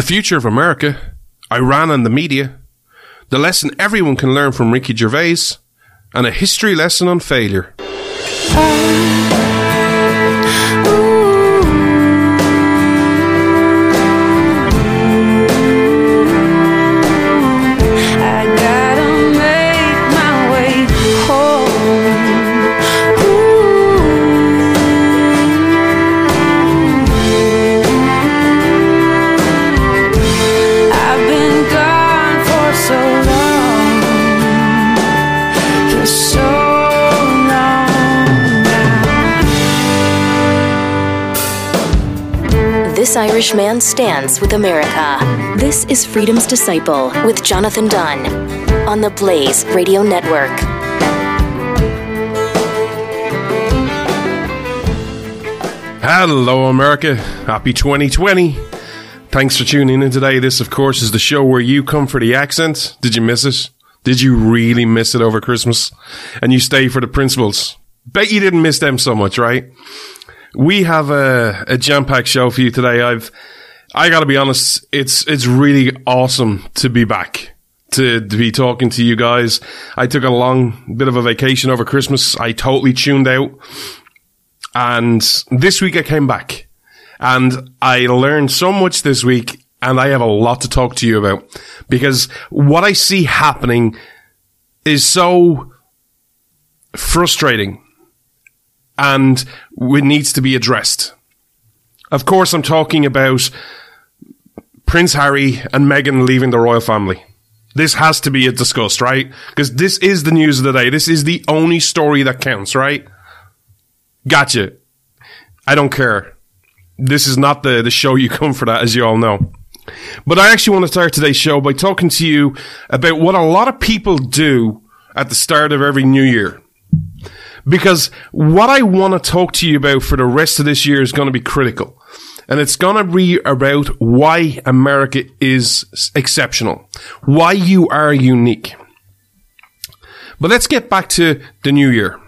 the future of America, Iran and the media, the lesson everyone can learn from Ricky Gervais, and a history lesson on failure. This Irish man stands with America. This is Freedom's Disciple with Jonathan Dunn on the Blaze Radio Network. Hello, America. Happy 2020. Thanks for tuning in today. This, of course, is the show where you come for the accent. Did you miss it? Did you really miss it over Christmas? And you stay for the principles. Bet you didn't miss them so much, right? We have a, a jam-packed show for you today. I've, I gotta be honest, it's, it's really awesome to be back. To, to be talking to you guys. I took a long bit of a vacation over Christmas. I totally tuned out. And this week I came back and I learned so much this week and I have a lot to talk to you about because what I see happening is so frustrating and it needs to be addressed. Of course, I'm talking about Prince Harry and Meghan leaving the royal family. This has to be discussed, right? Because this is the news of the day. This is the only story that counts, right? Gotcha. I don't care. This is not the, the show you come for that, as you all know. But I actually want to start today's show by talking to you about what a lot of people do at the start of every new year. Because what I want to talk to you about for the rest of this year is going to be critical. And it's going to be about why America is exceptional. Why you are unique. But let's get back to the new year.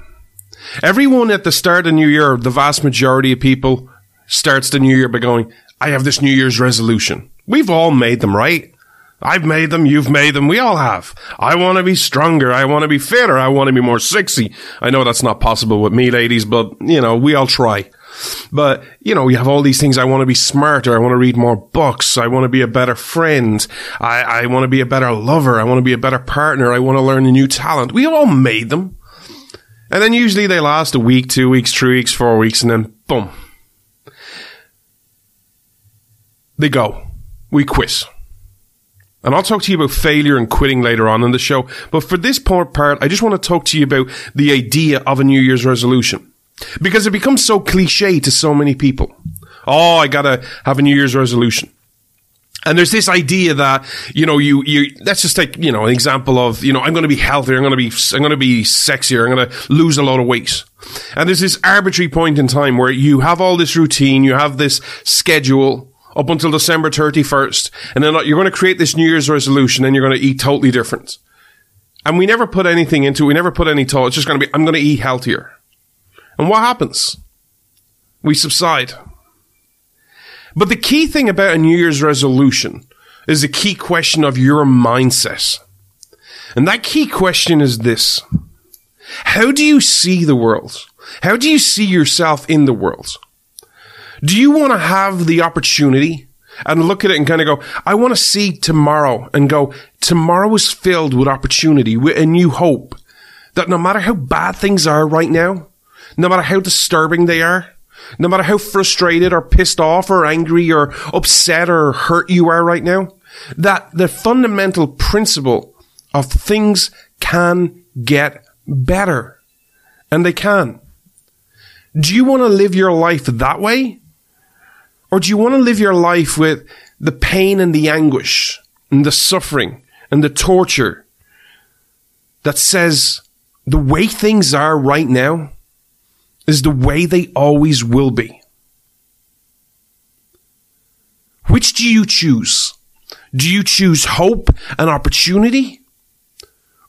Everyone at the start of the New Year, the vast majority of people starts the New Year by going, I have this New Year's resolution. We've all made them, right? I've made them, you've made them, we all have. I want to be stronger, I want to be fitter, I want to be more sexy. I know that's not possible with me, ladies, but, you know, we all try. But, you know, you have all these things. I want to be smarter. I want to read more books. I want to be a better friend. I, I want to be a better lover. I want to be a better partner. I want to learn a new talent. We all made them. And then usually they last a week, two weeks, three weeks, four weeks, and then boom. They go. We quit. And I'll talk to you about failure and quitting later on in the show. But for this part, I just want to talk to you about the idea of a New Year's resolution. Because it becomes so cliche to so many people. Oh, I gotta have a New Year's resolution. And there's this idea that, you know, you, you, let's just take, you know, an example of, you know, I'm going to be healthier. I'm going to be, I'm going to be sexier. I'm going to lose a lot of weight. And there's this arbitrary point in time where you have all this routine, you have this schedule up until December 31st. And then you're going to create this New Year's resolution and you're going to eat totally different. And we never put anything into it. We never put any thought. It's just going to be, I'm going to eat healthier. And what happens? We subside. But the key thing about a New Year's resolution is the key question of your mindset. And that key question is this. How do you see the world? How do you see yourself in the world? Do you want to have the opportunity and look at it and kind of go, I want to see tomorrow and go, tomorrow is filled with opportunity, with a new hope that no matter how bad things are right now, no matter how disturbing they are, no matter how frustrated or pissed off or angry or upset or hurt you are right now, that the fundamental principle of things can get better. And they can. Do you want to live your life that way? Or do you want to live your life with the pain and the anguish and the suffering and the torture that says the way things are right now is the way they always will be. Which do you choose? Do you choose hope and opportunity?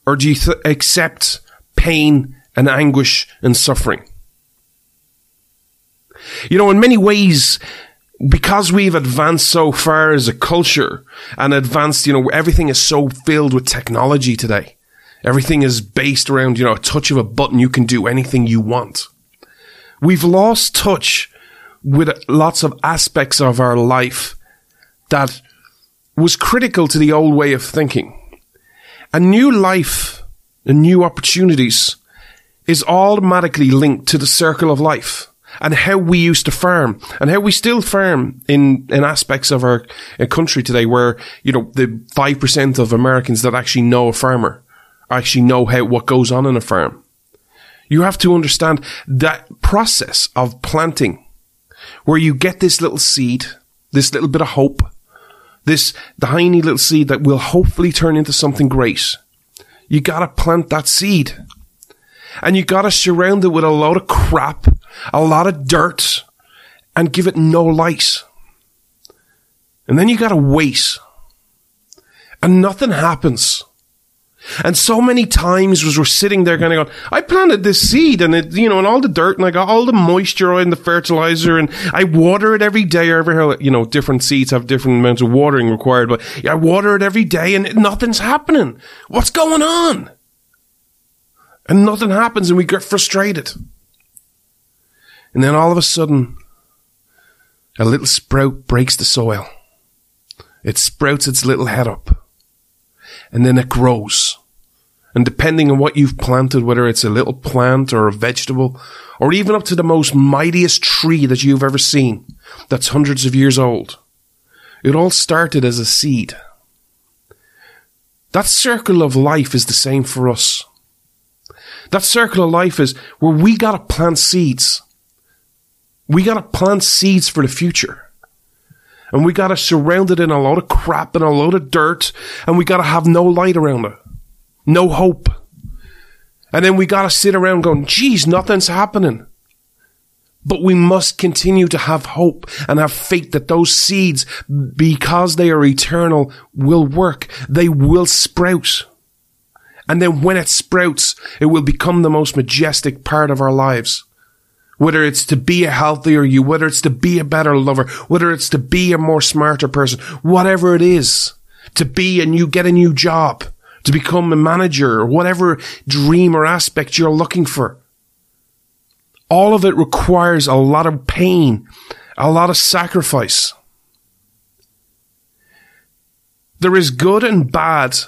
Or do you th- accept pain and anguish and suffering? You know, in many ways, because we've advanced so far as a culture and advanced, you know, everything is so filled with technology today. Everything is based around, you know, a touch of a button. You can do anything you want. We've lost touch with lots of aspects of our life that was critical to the old way of thinking. A new life and new opportunities is automatically linked to the circle of life and how we used to farm and how we still farm in, in aspects of our uh, country today where, you know, the 5% of Americans that actually know a farmer actually know how, what goes on in a farm. You have to understand that process of planting where you get this little seed, this little bit of hope, this tiny little seed that will hopefully turn into something great. You gotta plant that seed. And you gotta surround it with a lot of crap, a lot of dirt, and give it no light. And then you gotta wait. And nothing happens. And so many times was we're sitting there kind of going, I planted this seed and it, you know, and all the dirt and I got all the moisture and the fertilizer and I water it every day or every, you know, different seeds have different amounts of watering required, but I water it every day and nothing's happening. What's going on? And nothing happens and we get frustrated. And then all of a sudden, a little sprout breaks the soil. It sprouts its little head up and then it grows. And depending on what you've planted, whether it's a little plant or a vegetable, or even up to the most mightiest tree that you've ever seen, that's hundreds of years old, it all started as a seed. That circle of life is the same for us. That circle of life is where we gotta plant seeds. We gotta plant seeds for the future and we gotta surround it in a lot of crap and a lot of dirt, and we gotta have no light around it. No hope. And then we gotta sit around going, geez, nothing's happening. But we must continue to have hope and have faith that those seeds, because they are eternal, will work. They will sprout. And then when it sprouts, it will become the most majestic part of our lives. Whether it's to be a healthier you, whether it's to be a better lover, whether it's to be a more smarter person, whatever it is, to be and you get a new job, to become a manager, or whatever dream or aspect you're looking for. All of it requires a lot of pain, a lot of sacrifice. There is good and bad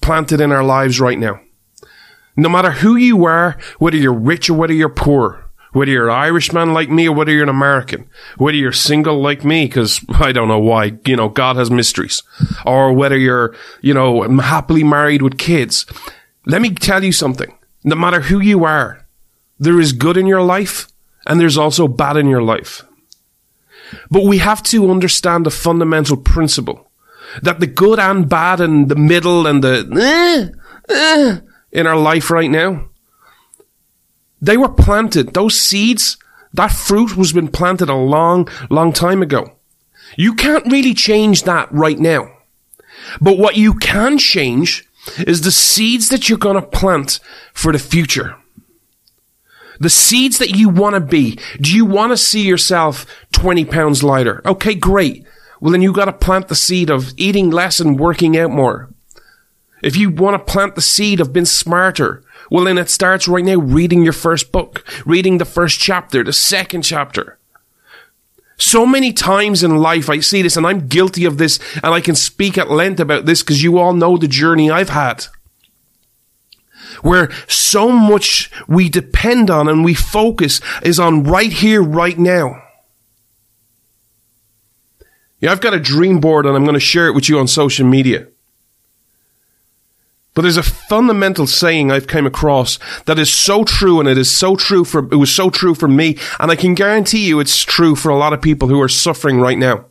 planted in our lives right now. No matter who you are, whether you're rich or whether you're poor, whether you're an Irishman like me or whether you're an American, whether you're single like me, because I don't know why, you know, God has mysteries, or whether you're, you know, happily married with kids. Let me tell you something. No matter who you are, there is good in your life and there's also bad in your life. But we have to understand the fundamental principle that the good and bad and the middle and the eh, eh, in our life right now they were planted. Those seeds, that fruit was been planted a long, long time ago. You can't really change that right now. But what you can change is the seeds that you're going to plant for the future. The seeds that you want to be. Do you want to see yourself 20 pounds lighter? Okay, great. Well, then you got to plant the seed of eating less and working out more. If you want to plant the seed of being smarter, well, then it starts right now reading your first book, reading the first chapter, the second chapter. So many times in life I see this and I'm guilty of this and I can speak at length about this because you all know the journey I've had. Where so much we depend on and we focus is on right here, right now. Yeah, I've got a dream board and I'm going to share it with you on social media. But there's a fundamental saying I've came across that is so true and it is so true for, it was so true for me. And I can guarantee you it's true for a lot of people who are suffering right now.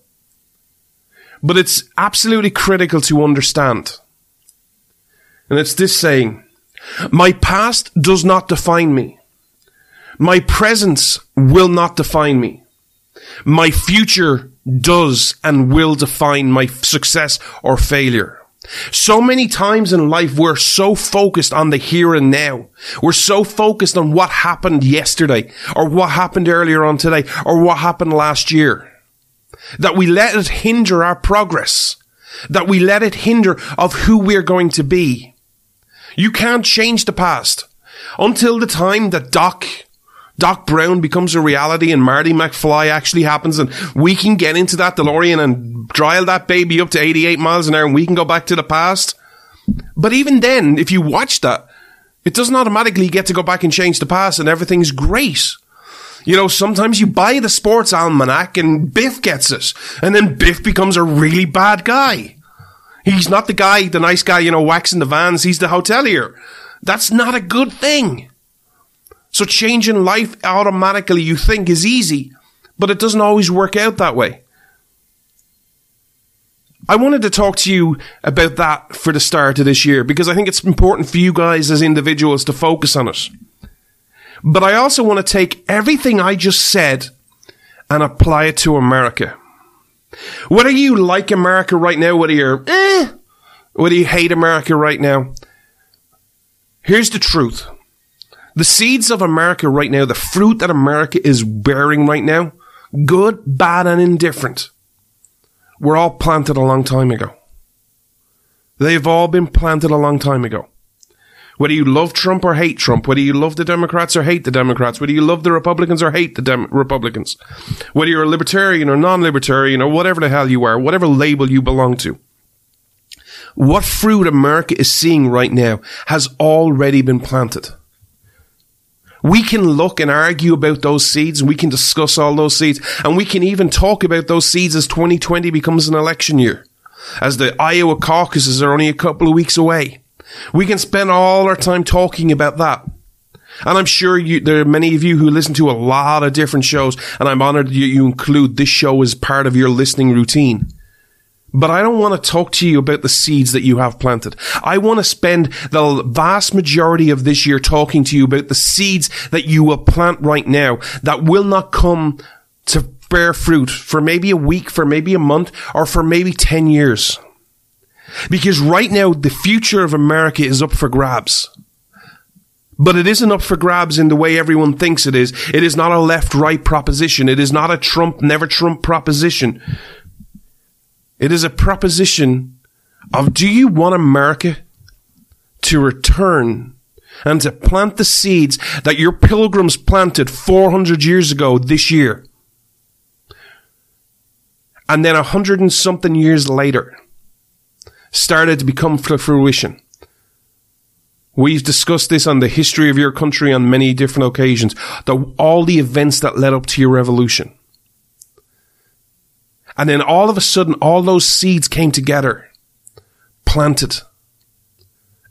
But it's absolutely critical to understand. And it's this saying, my past does not define me. My presence will not define me. My future does and will define my success or failure. So many times in life, we're so focused on the here and now. We're so focused on what happened yesterday or what happened earlier on today or what happened last year. that we let it hinder our progress, that we let it hinder of who we're going to be. You can't change the past until the time that Doc Doc Brown becomes a reality and Marty McFly actually happens and we can get into that DeLorean and dial that baby up to 88 miles an hour and we can go back to the past. But even then, if you watch that, it doesn't automatically get to go back and change the past and everything's great. You know, sometimes you buy the sports almanac and Biff gets it. And then Biff becomes a really bad guy. He's not the guy, the nice guy, you know, waxing the vans. He's the hotelier. That's not a good thing. So changing life automatically you think is easy, but it doesn't always work out that way. I wanted to talk to you about that for the start of this year because I think it's important for you guys as individuals to focus on it. But I also want to take everything I just said and apply it to America. Whether you like America right now, whether you're eh, whether you hate America right now, here's the truth. The seeds of America right now, the fruit that America is bearing right now, good, bad, and indifferent, were all planted a long time ago. They've all been planted a long time ago. Whether you love Trump or hate Trump, whether you love the Democrats or hate the Democrats, whether you love the Republicans or hate the Dem- Republicans, whether you're a libertarian or non-libertarian or whatever the hell you are, whatever label you belong to, what fruit America is seeing right now has already been planted. We can look and argue about those seeds and we can discuss all those seeds and we can even talk about those seeds as 2020 becomes an election year. As the Iowa caucuses are only a couple of weeks away. We can spend all our time talking about that. And I'm sure you, there are many of you who listen to a lot of different shows and I'm honored that you include this show as part of your listening routine. But I don't want to talk to you about the seeds that you have planted. I want to spend the vast majority of this year talking to you about the seeds that you will plant right now that will not come to bear fruit for maybe a week, for maybe a month, or for maybe 10 years. Because right now, the future of America is up for grabs. But it isn't up for grabs in the way everyone thinks it is. It is not a left-right proposition. It is not a Trump, never Trump proposition. It is a proposition of do you want America to return and to plant the seeds that your pilgrims planted 400 years ago this year? And then a hundred and something years later started to become to fruition. We've discussed this on the history of your country on many different occasions, the, all the events that led up to your revolution. And then all of a sudden, all those seeds came together, planted.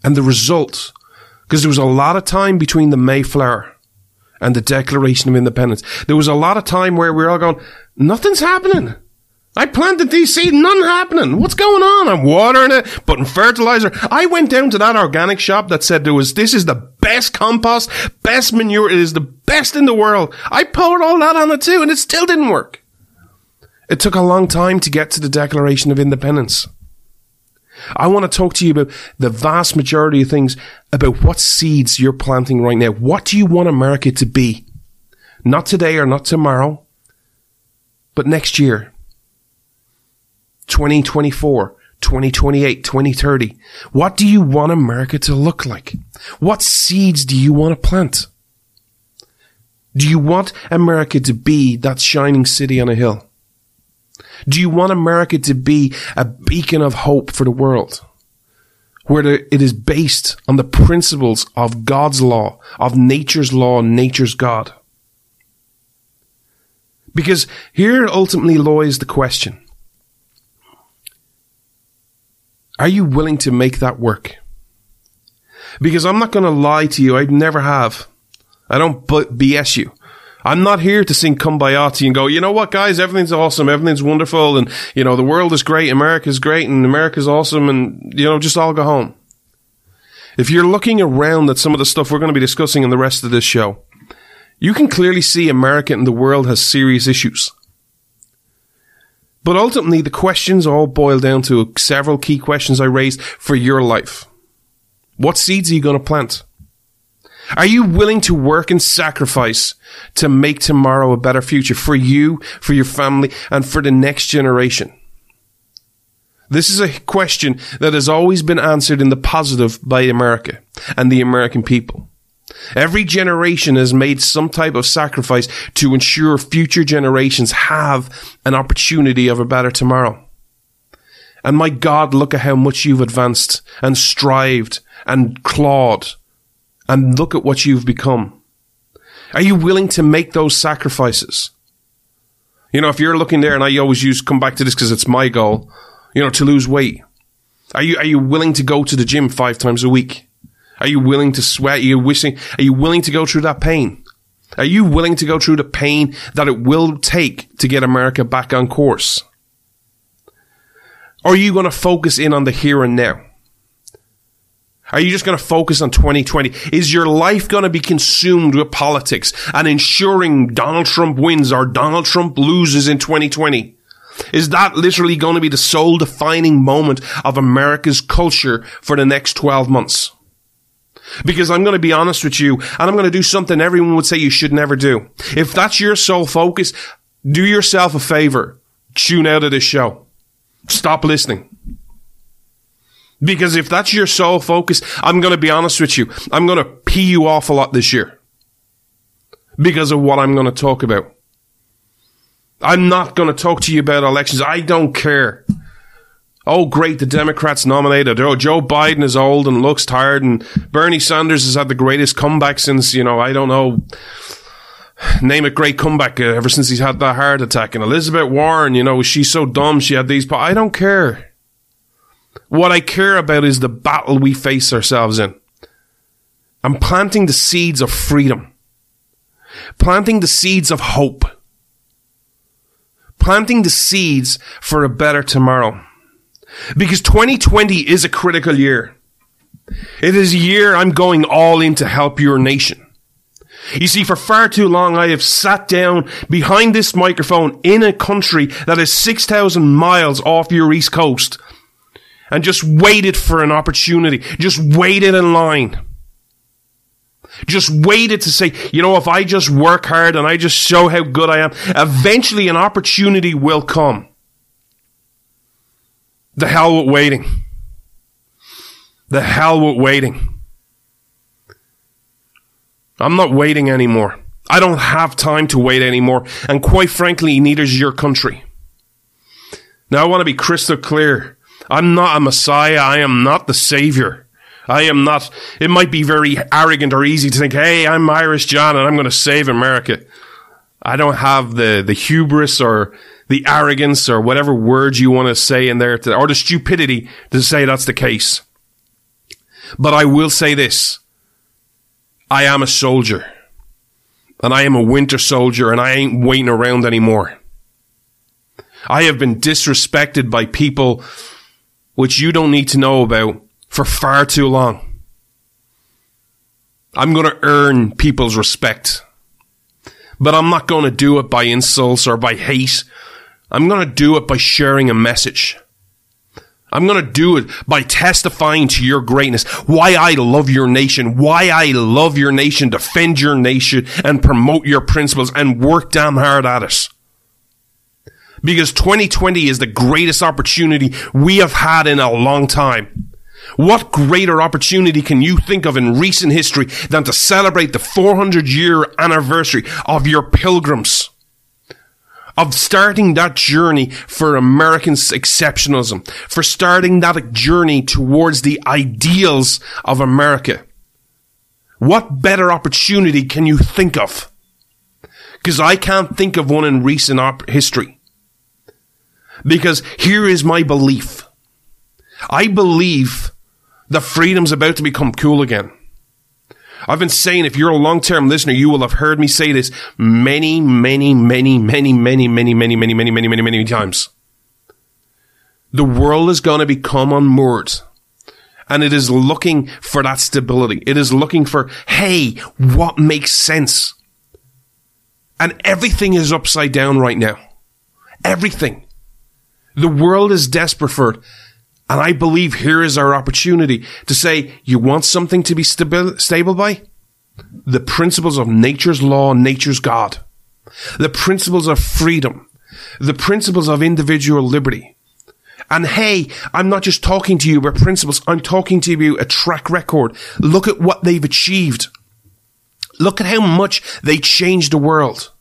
And the result, because there was a lot of time between the Mayflower and the Declaration of Independence. There was a lot of time where we were all going, nothing's happening. I planted these seeds, nothing happening. What's going on? I'm watering it, putting fertilizer. I went down to that organic shop that said there was, this is the best compost, best manure. It is the best in the world. I poured all that on it too, and it still didn't work. It took a long time to get to the Declaration of Independence. I want to talk to you about the vast majority of things about what seeds you're planting right now. What do you want America to be? Not today or not tomorrow, but next year. 2024, 2028, 2030. What do you want America to look like? What seeds do you want to plant? Do you want America to be that shining city on a hill? Do you want America to be a beacon of hope for the world? Where it is based on the principles of God's law, of nature's law, nature's God. Because here ultimately lies the question. Are you willing to make that work? Because I'm not going to lie to you. I never have. I don't BS you. I'm not here to sing Kumbaya and go, you know what, guys, everything's awesome, everything's wonderful, and, you know, the world is great, America's great, and America's awesome, and, you know, just all go home. If you're looking around at some of the stuff we're going to be discussing in the rest of this show, you can clearly see America and the world has serious issues. But ultimately, the questions all boil down to several key questions I raised for your life. What seeds are you going to plant? Are you willing to work and sacrifice to make tomorrow a better future for you, for your family, and for the next generation? This is a question that has always been answered in the positive by America and the American people. Every generation has made some type of sacrifice to ensure future generations have an opportunity of a better tomorrow. And my God, look at how much you've advanced and strived and clawed and look at what you've become. Are you willing to make those sacrifices? You know, if you're looking there, and I always use come back to this because it's my goal, you know, to lose weight. Are you are you willing to go to the gym five times a week? Are you willing to sweat? Are you wishing? Are you willing to go through that pain? Are you willing to go through the pain that it will take to get America back on course? Or are you going to focus in on the here and now? Are you just going to focus on 2020? Is your life going to be consumed with politics and ensuring Donald Trump wins or Donald Trump loses in 2020? Is that literally going to be the sole defining moment of America's culture for the next 12 months? Because I'm going to be honest with you, and I'm going to do something everyone would say you should never do. If that's your sole focus, do yourself a favor. Tune out of this show. Stop listening. Because if that's your sole focus, I'm going to be honest with you. I'm going to pee you off a lot this year. Because of what I'm going to talk about. I'm not going to talk to you about elections. I don't care. Oh, great, the Democrats nominated. Oh, Joe Biden is old and looks tired, and Bernie Sanders has had the greatest comeback since, you know, I don't know, name a great comeback uh, ever since he's had that heart attack. And Elizabeth Warren, you know, she's so dumb she had these, but I don't care. What I care about is the battle we face ourselves in. I'm planting the seeds of freedom, planting the seeds of hope, planting the seeds for a better tomorrow. Because 2020 is a critical year. It is a year I'm going all in to help your nation. You see, for far too long, I have sat down behind this microphone in a country that is 6,000 miles off your east coast and just waited for an opportunity, just waited in line. Just waited to say, you know, if I just work hard and I just show how good I am, eventually an opportunity will come. The hell with waiting. The hell with waiting. I'm not waiting anymore. I don't have time to wait anymore. And quite frankly, neither is your country. Now, I want to be crystal clear. I'm not a messiah. I am not the savior. I am not, it might be very arrogant or easy to think, hey, I'm Irish John and I'm going to save America. I don't have the, the hubris or the arrogance or whatever words you want to say in there to, or the stupidity to say that's the case. But I will say this. I am a soldier. And I am a winter soldier and I ain't waiting around anymore. I have been disrespected by people which you don't need to know about for far too long. I'm going to earn people's respect. But I'm not going to do it by insults or by hate. I'm going to do it by sharing a message. I'm going to do it by testifying to your greatness, why I love your nation, why I love your nation, defend your nation, and promote your principles and work damn hard at it. Because 2020 is the greatest opportunity we have had in a long time. What greater opportunity can you think of in recent history than to celebrate the 400 year anniversary of your pilgrims? Of starting that journey for American exceptionalism, for starting that journey towards the ideals of America. What better opportunity can you think of? Because I can't think of one in recent op- history. Because here is my belief. I believe that freedom's about to become cool again. I've been saying, if you're a long term listener, you will have heard me say this many, many, many, many, many, many, many, many, many, many, many, many times. The world is going to become unmoored. And it is looking for that stability. It is looking for, hey, what makes sense? And everything is upside down right now. Everything. The world is desperate for it. And I believe here is our opportunity to say, you want something to be stabil- stable by? the principles of nature's law, nature's God, the principles of freedom, the principles of individual liberty. And hey, I'm not just talking to you about principles, I'm talking to you a track record. Look at what they've achieved. Look at how much they changed the world.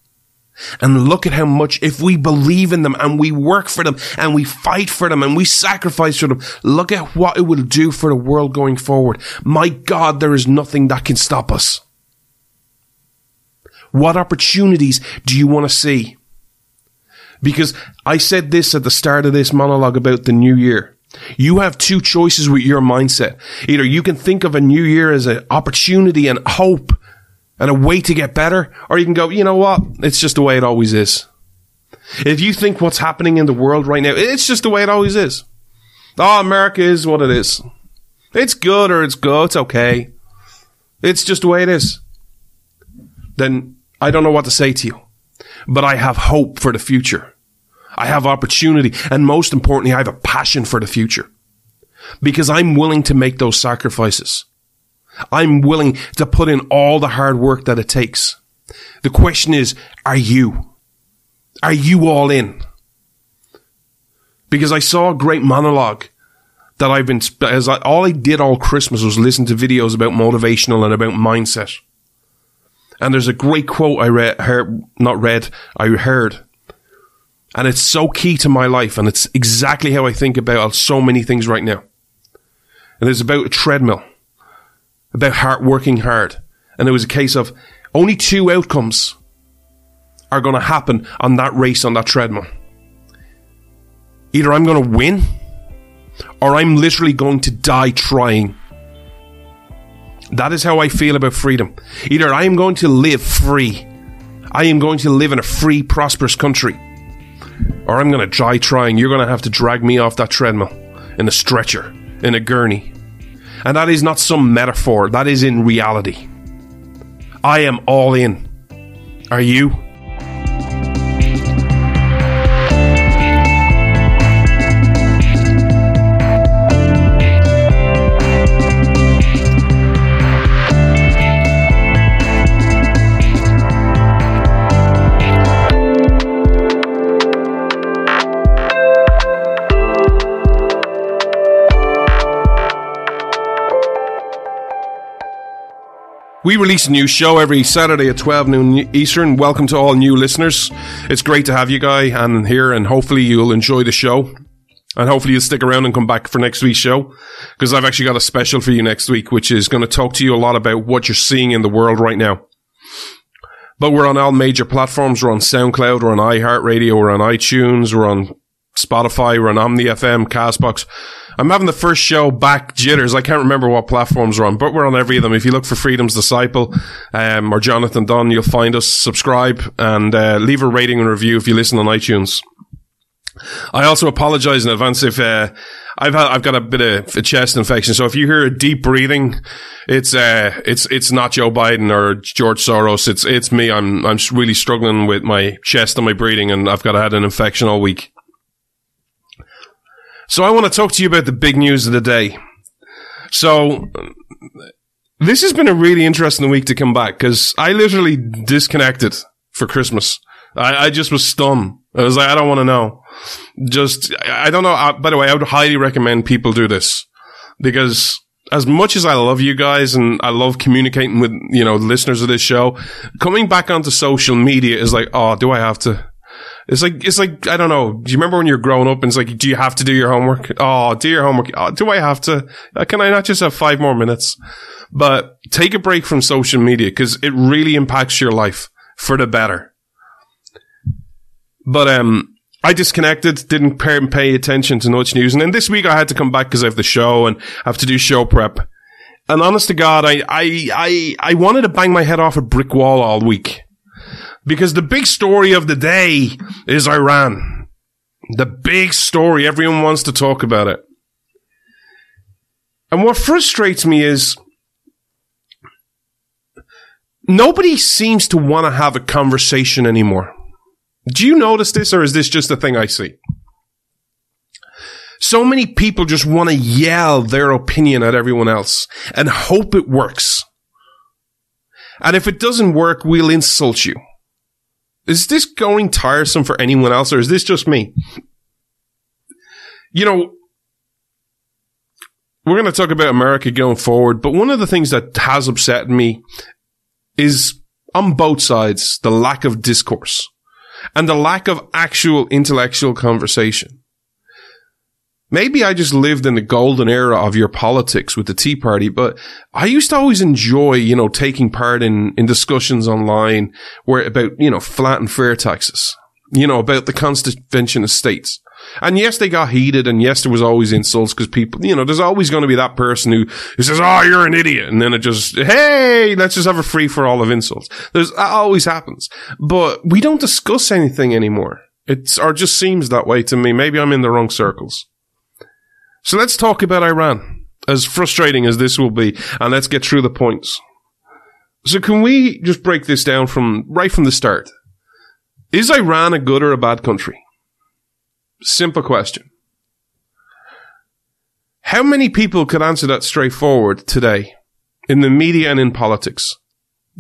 And look at how much, if we believe in them and we work for them and we fight for them and we sacrifice for them, look at what it will do for the world going forward. My God, there is nothing that can stop us. What opportunities do you want to see? Because I said this at the start of this monologue about the new year. You have two choices with your mindset. Either you can think of a new year as an opportunity and hope and a way to get better, or you can go, you know what? It's just the way it always is. If you think what's happening in the world right now, it's just the way it always is. Oh, America is what it is. It's good or it's good. It's okay. It's just the way it is. Then I don't know what to say to you, but I have hope for the future. I have opportunity. And most importantly, I have a passion for the future because I'm willing to make those sacrifices. I'm willing to put in all the hard work that it takes. The question is, are you? Are you all in? Because I saw a great monologue that I've been, as I, all I did all Christmas was listen to videos about motivational and about mindset. And there's a great quote I read, heard, not read, I heard. And it's so key to my life. And it's exactly how I think about so many things right now. And it's about a treadmill about hard working hard. And it was a case of only two outcomes are going to happen on that race on that treadmill. Either I'm going to win or I'm literally going to die trying. That is how I feel about freedom. Either I am going to live free, I am going to live in a free, prosperous country, or I'm going to die trying. You're going to have to drag me off that treadmill in a stretcher, in a gurney. And that is not some metaphor, that is in reality. I am all in. Are you? We release a new show every Saturday at 12 noon Eastern. Welcome to all new listeners. It's great to have you guy and here and hopefully you'll enjoy the show. And hopefully you'll stick around and come back for next week's show. Because I've actually got a special for you next week, which is going to talk to you a lot about what you're seeing in the world right now. But we're on all major platforms. We're on SoundCloud, we're on iHeartRadio, we're on iTunes, we're on Spotify, we're on Omni FM, Castbox. I'm having the first show back jitters. I can't remember what platforms we're on, but we're on every of them. If you look for Freedom's Disciple, um, or Jonathan Dunn, you'll find us. Subscribe and, uh, leave a rating and review if you listen on iTunes. I also apologize in advance if, uh, I've had, I've got a bit of a chest infection. So if you hear a deep breathing, it's, uh, it's, it's not Joe Biden or George Soros. It's, it's me. I'm, I'm really struggling with my chest and my breathing and I've got had an infection all week. So I want to talk to you about the big news of the day. So this has been a really interesting week to come back because I literally disconnected for Christmas. I, I just was stunned. I was like, I don't want to know. Just, I don't know. Uh, by the way, I would highly recommend people do this because as much as I love you guys and I love communicating with, you know, listeners of this show, coming back onto social media is like, oh, do I have to? It's like, it's like, I don't know. Do you remember when you're growing up and it's like, do you have to do your homework? Oh, do your homework. Oh, do I have to? Uh, Can I not just have five more minutes? But take a break from social media because it really impacts your life for the better. But, um, I disconnected, didn't pay, attention to much news. And then this week I had to come back because I have the show and I have to do show prep. And honest to God, I, I, I, I wanted to bang my head off a brick wall all week. Because the big story of the day is Iran. The big story. Everyone wants to talk about it. And what frustrates me is nobody seems to want to have a conversation anymore. Do you notice this or is this just a thing I see? So many people just want to yell their opinion at everyone else and hope it works. And if it doesn't work, we'll insult you. Is this going tiresome for anyone else or is this just me? You know, we're going to talk about America going forward, but one of the things that has upset me is on both sides, the lack of discourse and the lack of actual intellectual conversation. Maybe I just lived in the golden era of your politics with the Tea Party, but I used to always enjoy, you know, taking part in, in discussions online where about, you know, flat and fair taxes, you know, about the Constitution of States. And yes, they got heated and yes, there was always insults because people, you know, there's always going to be that person who, who says, Oh, you're an idiot. And then it just, Hey, let's just have a free for all of insults. There's, that always happens, but we don't discuss anything anymore. It's, or just seems that way to me. Maybe I'm in the wrong circles. So let's talk about Iran, as frustrating as this will be, and let's get through the points. So can we just break this down from right from the start? Is Iran a good or a bad country? Simple question. How many people could answer that straightforward today in the media and in politics?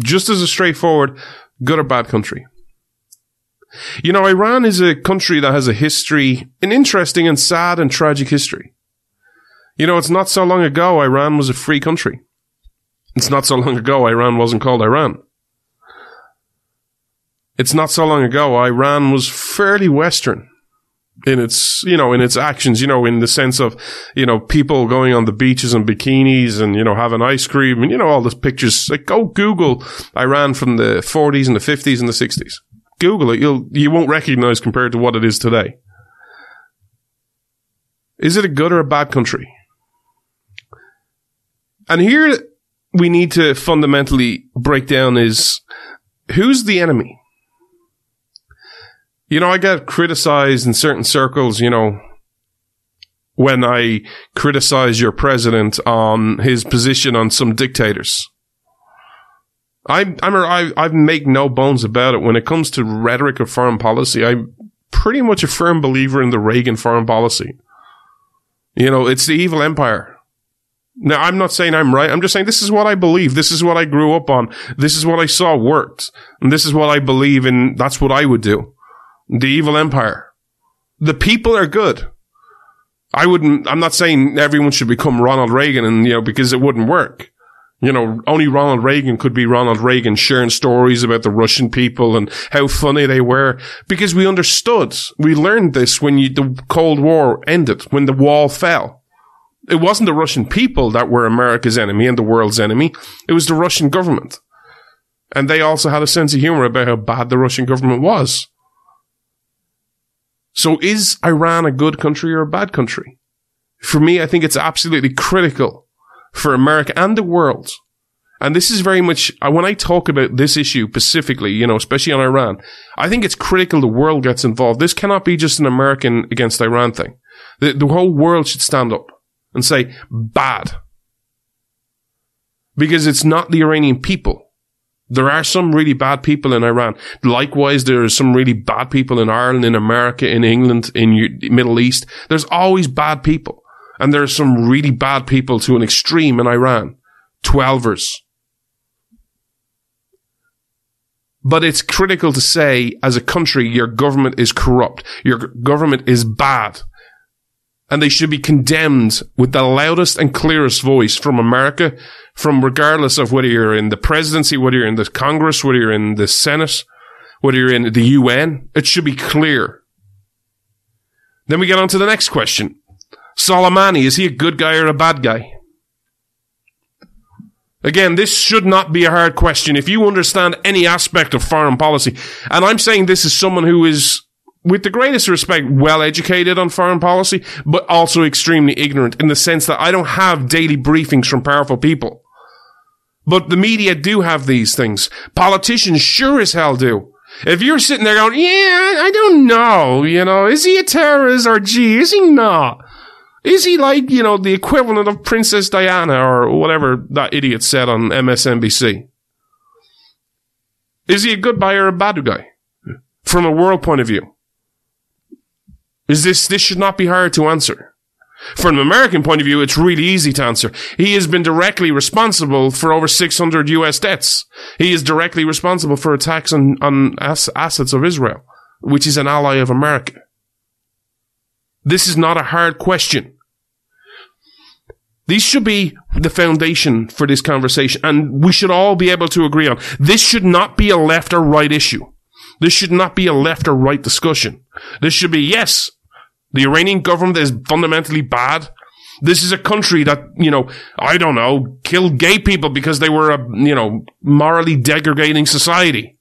Just as a straightforward good or bad country. You know, Iran is a country that has a history, an interesting and sad and tragic history. You know, it's not so long ago Iran was a free country. It's not so long ago Iran wasn't called Iran. It's not so long ago Iran was fairly Western in its, you know, in its actions, you know, in the sense of, you know, people going on the beaches in bikinis and, you know, having ice cream and, you know, all those pictures. Like, go Google Iran from the 40s and the 50s and the 60s. Google it. You'll, you won't recognize compared to what it is today. Is it a good or a bad country? And here we need to fundamentally break down is who's the enemy? You know, I get criticized in certain circles, you know, when I criticize your president on his position on some dictators. I, I'm, I, I make no bones about it. When it comes to rhetoric of foreign policy, I'm pretty much a firm believer in the Reagan foreign policy. You know, it's the evil empire. Now, I'm not saying I'm right. I'm just saying this is what I believe. This is what I grew up on. This is what I saw worked. And this is what I believe in. That's what I would do. The evil empire. The people are good. I wouldn't, I'm not saying everyone should become Ronald Reagan and, you know, because it wouldn't work. You know, only Ronald Reagan could be Ronald Reagan sharing stories about the Russian people and how funny they were because we understood. We learned this when you, the Cold War ended, when the wall fell. It wasn't the Russian people that were America's enemy and the world's enemy. It was the Russian government. And they also had a sense of humor about how bad the Russian government was. So is Iran a good country or a bad country? For me, I think it's absolutely critical for America and the world. And this is very much, uh, when I talk about this issue specifically, you know, especially on Iran, I think it's critical the world gets involved. This cannot be just an American against Iran thing. The, the whole world should stand up and say bad. Because it's not the Iranian people. There are some really bad people in Iran. Likewise, there are some really bad people in Ireland, in America, in England, in the Middle East. There's always bad people. And there are some really bad people to an extreme in Iran. Twelvers. But it's critical to say, as a country, your government is corrupt. Your government is bad and they should be condemned with the loudest and clearest voice from America, from regardless of whether you're in the presidency, whether you're in the Congress, whether you're in the Senate, whether you're in the UN. It should be clear. Then we get on to the next question. Soleimani, is he a good guy or a bad guy? Again, this should not be a hard question. If you understand any aspect of foreign policy, and I'm saying this is someone who is with the greatest respect, well educated on foreign policy, but also extremely ignorant in the sense that I don't have daily briefings from powerful people. But the media do have these things. Politicians sure as hell do. If you're sitting there going, yeah, I don't know, you know, is he a terrorist or gee, is he not? Is he like, you know, the equivalent of Princess Diana or whatever that idiot said on MSNBC? Is he a good guy or a bad guy? From a world point of view. Is this, this should not be hard to answer. From an American point of view, it's really easy to answer. He has been directly responsible for over 600 US deaths. He is directly responsible for attacks on, on ass- assets of Israel, which is an ally of America. This is not a hard question. These should be the foundation for this conversation, and we should all be able to agree on. This should not be a left or right issue. This should not be a left or right discussion. This should be, yes, the Iranian government is fundamentally bad. This is a country that, you know, I don't know, killed gay people because they were a, you know, morally degrading society.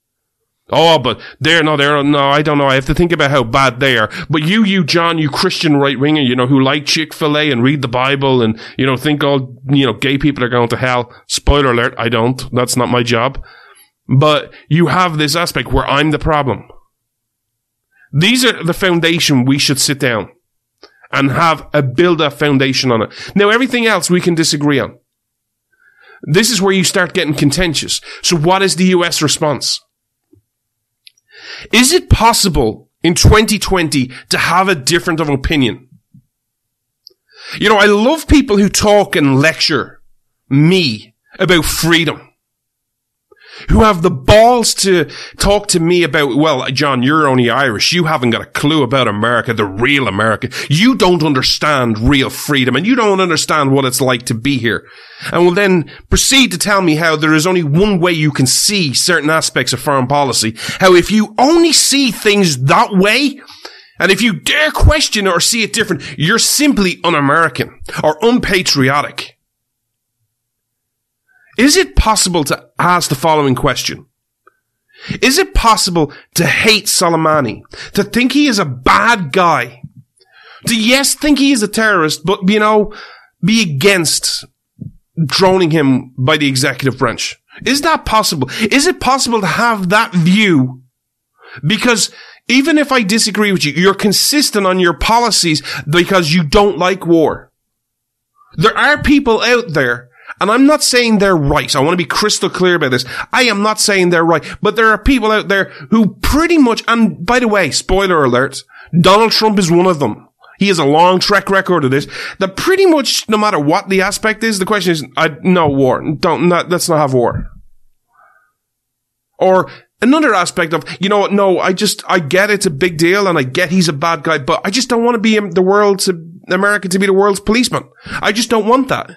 Oh, but they're no, they're no. I don't know. I have to think about how bad they are. But you, you, John, you Christian right winger, you know, who like Chick Fil A and read the Bible and you know think all you know gay people are going to hell. Spoiler alert: I don't. That's not my job. But you have this aspect where I'm the problem. These are the foundation we should sit down and have a build a foundation on it. Now, everything else we can disagree on. This is where you start getting contentious. So, what is the US response? Is it possible in 2020 to have a different of opinion? You know, I love people who talk and lecture me about freedom. Who have the balls to talk to me about, well, John, you're only Irish. You haven't got a clue about America, the real America. You don't understand real freedom and you don't understand what it's like to be here. And will then proceed to tell me how there is only one way you can see certain aspects of foreign policy. How if you only see things that way, and if you dare question or see it different, you're simply un-American or unpatriotic. Is it possible to ask the following question? Is it possible to hate Soleimani? To think he is a bad guy? To yes, think he is a terrorist, but you know, be against droning him by the executive branch? Is that possible? Is it possible to have that view? Because even if I disagree with you, you're consistent on your policies because you don't like war. There are people out there and I'm not saying they're right. I want to be crystal clear about this. I am not saying they're right, but there are people out there who pretty much, and by the way, spoiler alert, Donald Trump is one of them. He has a long track record of this. That pretty much, no matter what the aspect is, the question is, I, no war. Don't, not, let's not have war. Or another aspect of, you know what, no, I just, I get it's a big deal and I get he's a bad guy, but I just don't want to be the world's, America to be the world's policeman. I just don't want that.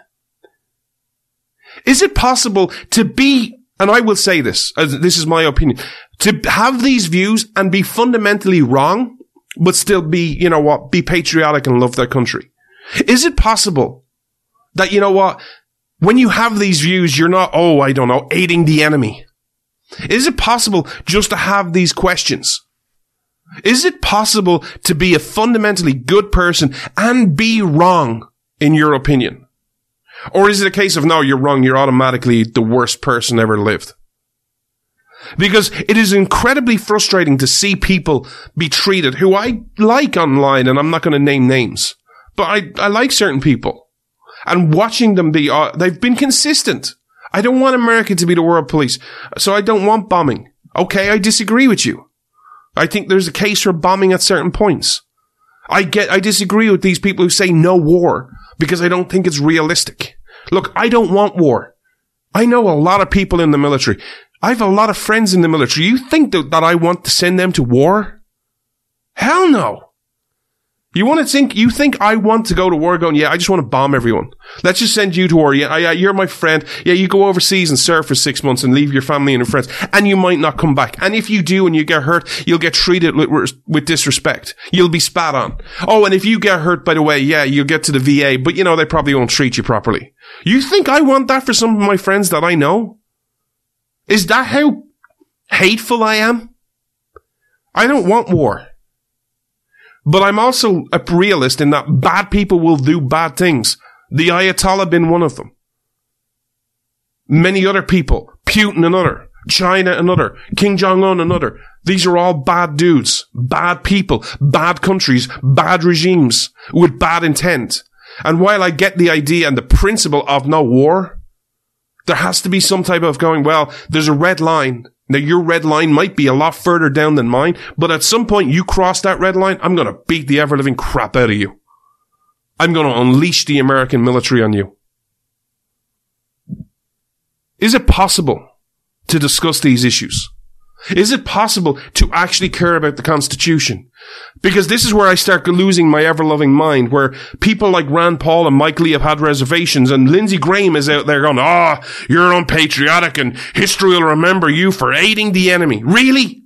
Is it possible to be, and I will say this, as this is my opinion, to have these views and be fundamentally wrong, but still be, you know what, be patriotic and love their country? Is it possible that, you know what, when you have these views, you're not, oh, I don't know, aiding the enemy? Is it possible just to have these questions? Is it possible to be a fundamentally good person and be wrong in your opinion? Or is it a case of, no, you're wrong, you're automatically the worst person ever lived? Because it is incredibly frustrating to see people be treated who I like online, and I'm not going to name names, but I, I like certain people. And watching them be, uh, they've been consistent. I don't want America to be the world police, so I don't want bombing. Okay, I disagree with you. I think there's a case for bombing at certain points. I get, I disagree with these people who say no war because I don't think it's realistic. Look, I don't want war. I know a lot of people in the military. I have a lot of friends in the military. You think that, that I want to send them to war? Hell no. You want to think, you think I want to go to war going, yeah, I just want to bomb everyone. Let's just send you to war. Yeah, you're my friend. Yeah, you go overseas and serve for six months and leave your family and your friends. And you might not come back. And if you do and you get hurt, you'll get treated with, with disrespect. You'll be spat on. Oh, and if you get hurt, by the way, yeah, you'll get to the VA, but you know, they probably won't treat you properly. You think I want that for some of my friends that I know? Is that how hateful I am? I don't want war. But I'm also a realist in that bad people will do bad things. The Ayatollah been one of them. Many other people, Putin another, China another, Kim Jong-un another. These are all bad dudes, bad people, bad countries, bad regimes with bad intent. And while I get the idea and the principle of no war, there has to be some type of going, well, there's a red line now your red line might be a lot further down than mine, but at some point you cross that red line, I'm gonna beat the ever living crap out of you. I'm going to unleash the American military on you. Is it possible to discuss these issues? Is it possible to actually care about the Constitution? Because this is where I start losing my ever-loving mind, where people like Rand Paul and Mike Lee have had reservations, and Lindsey Graham is out there going, ah, oh, you're unpatriotic, and history will remember you for aiding the enemy. Really?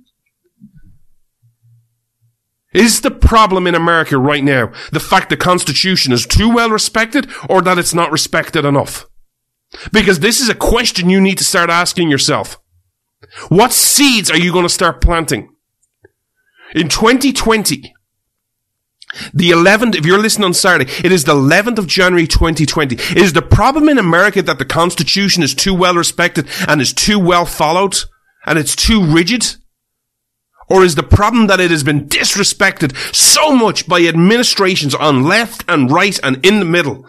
Is the problem in America right now the fact the Constitution is too well respected, or that it's not respected enough? Because this is a question you need to start asking yourself. What seeds are you going to start planting? In 2020, the 11th, if you're listening on Saturday, it is the 11th of January 2020. Is the problem in America that the Constitution is too well respected and is too well followed and it's too rigid? Or is the problem that it has been disrespected so much by administrations on left and right and in the middle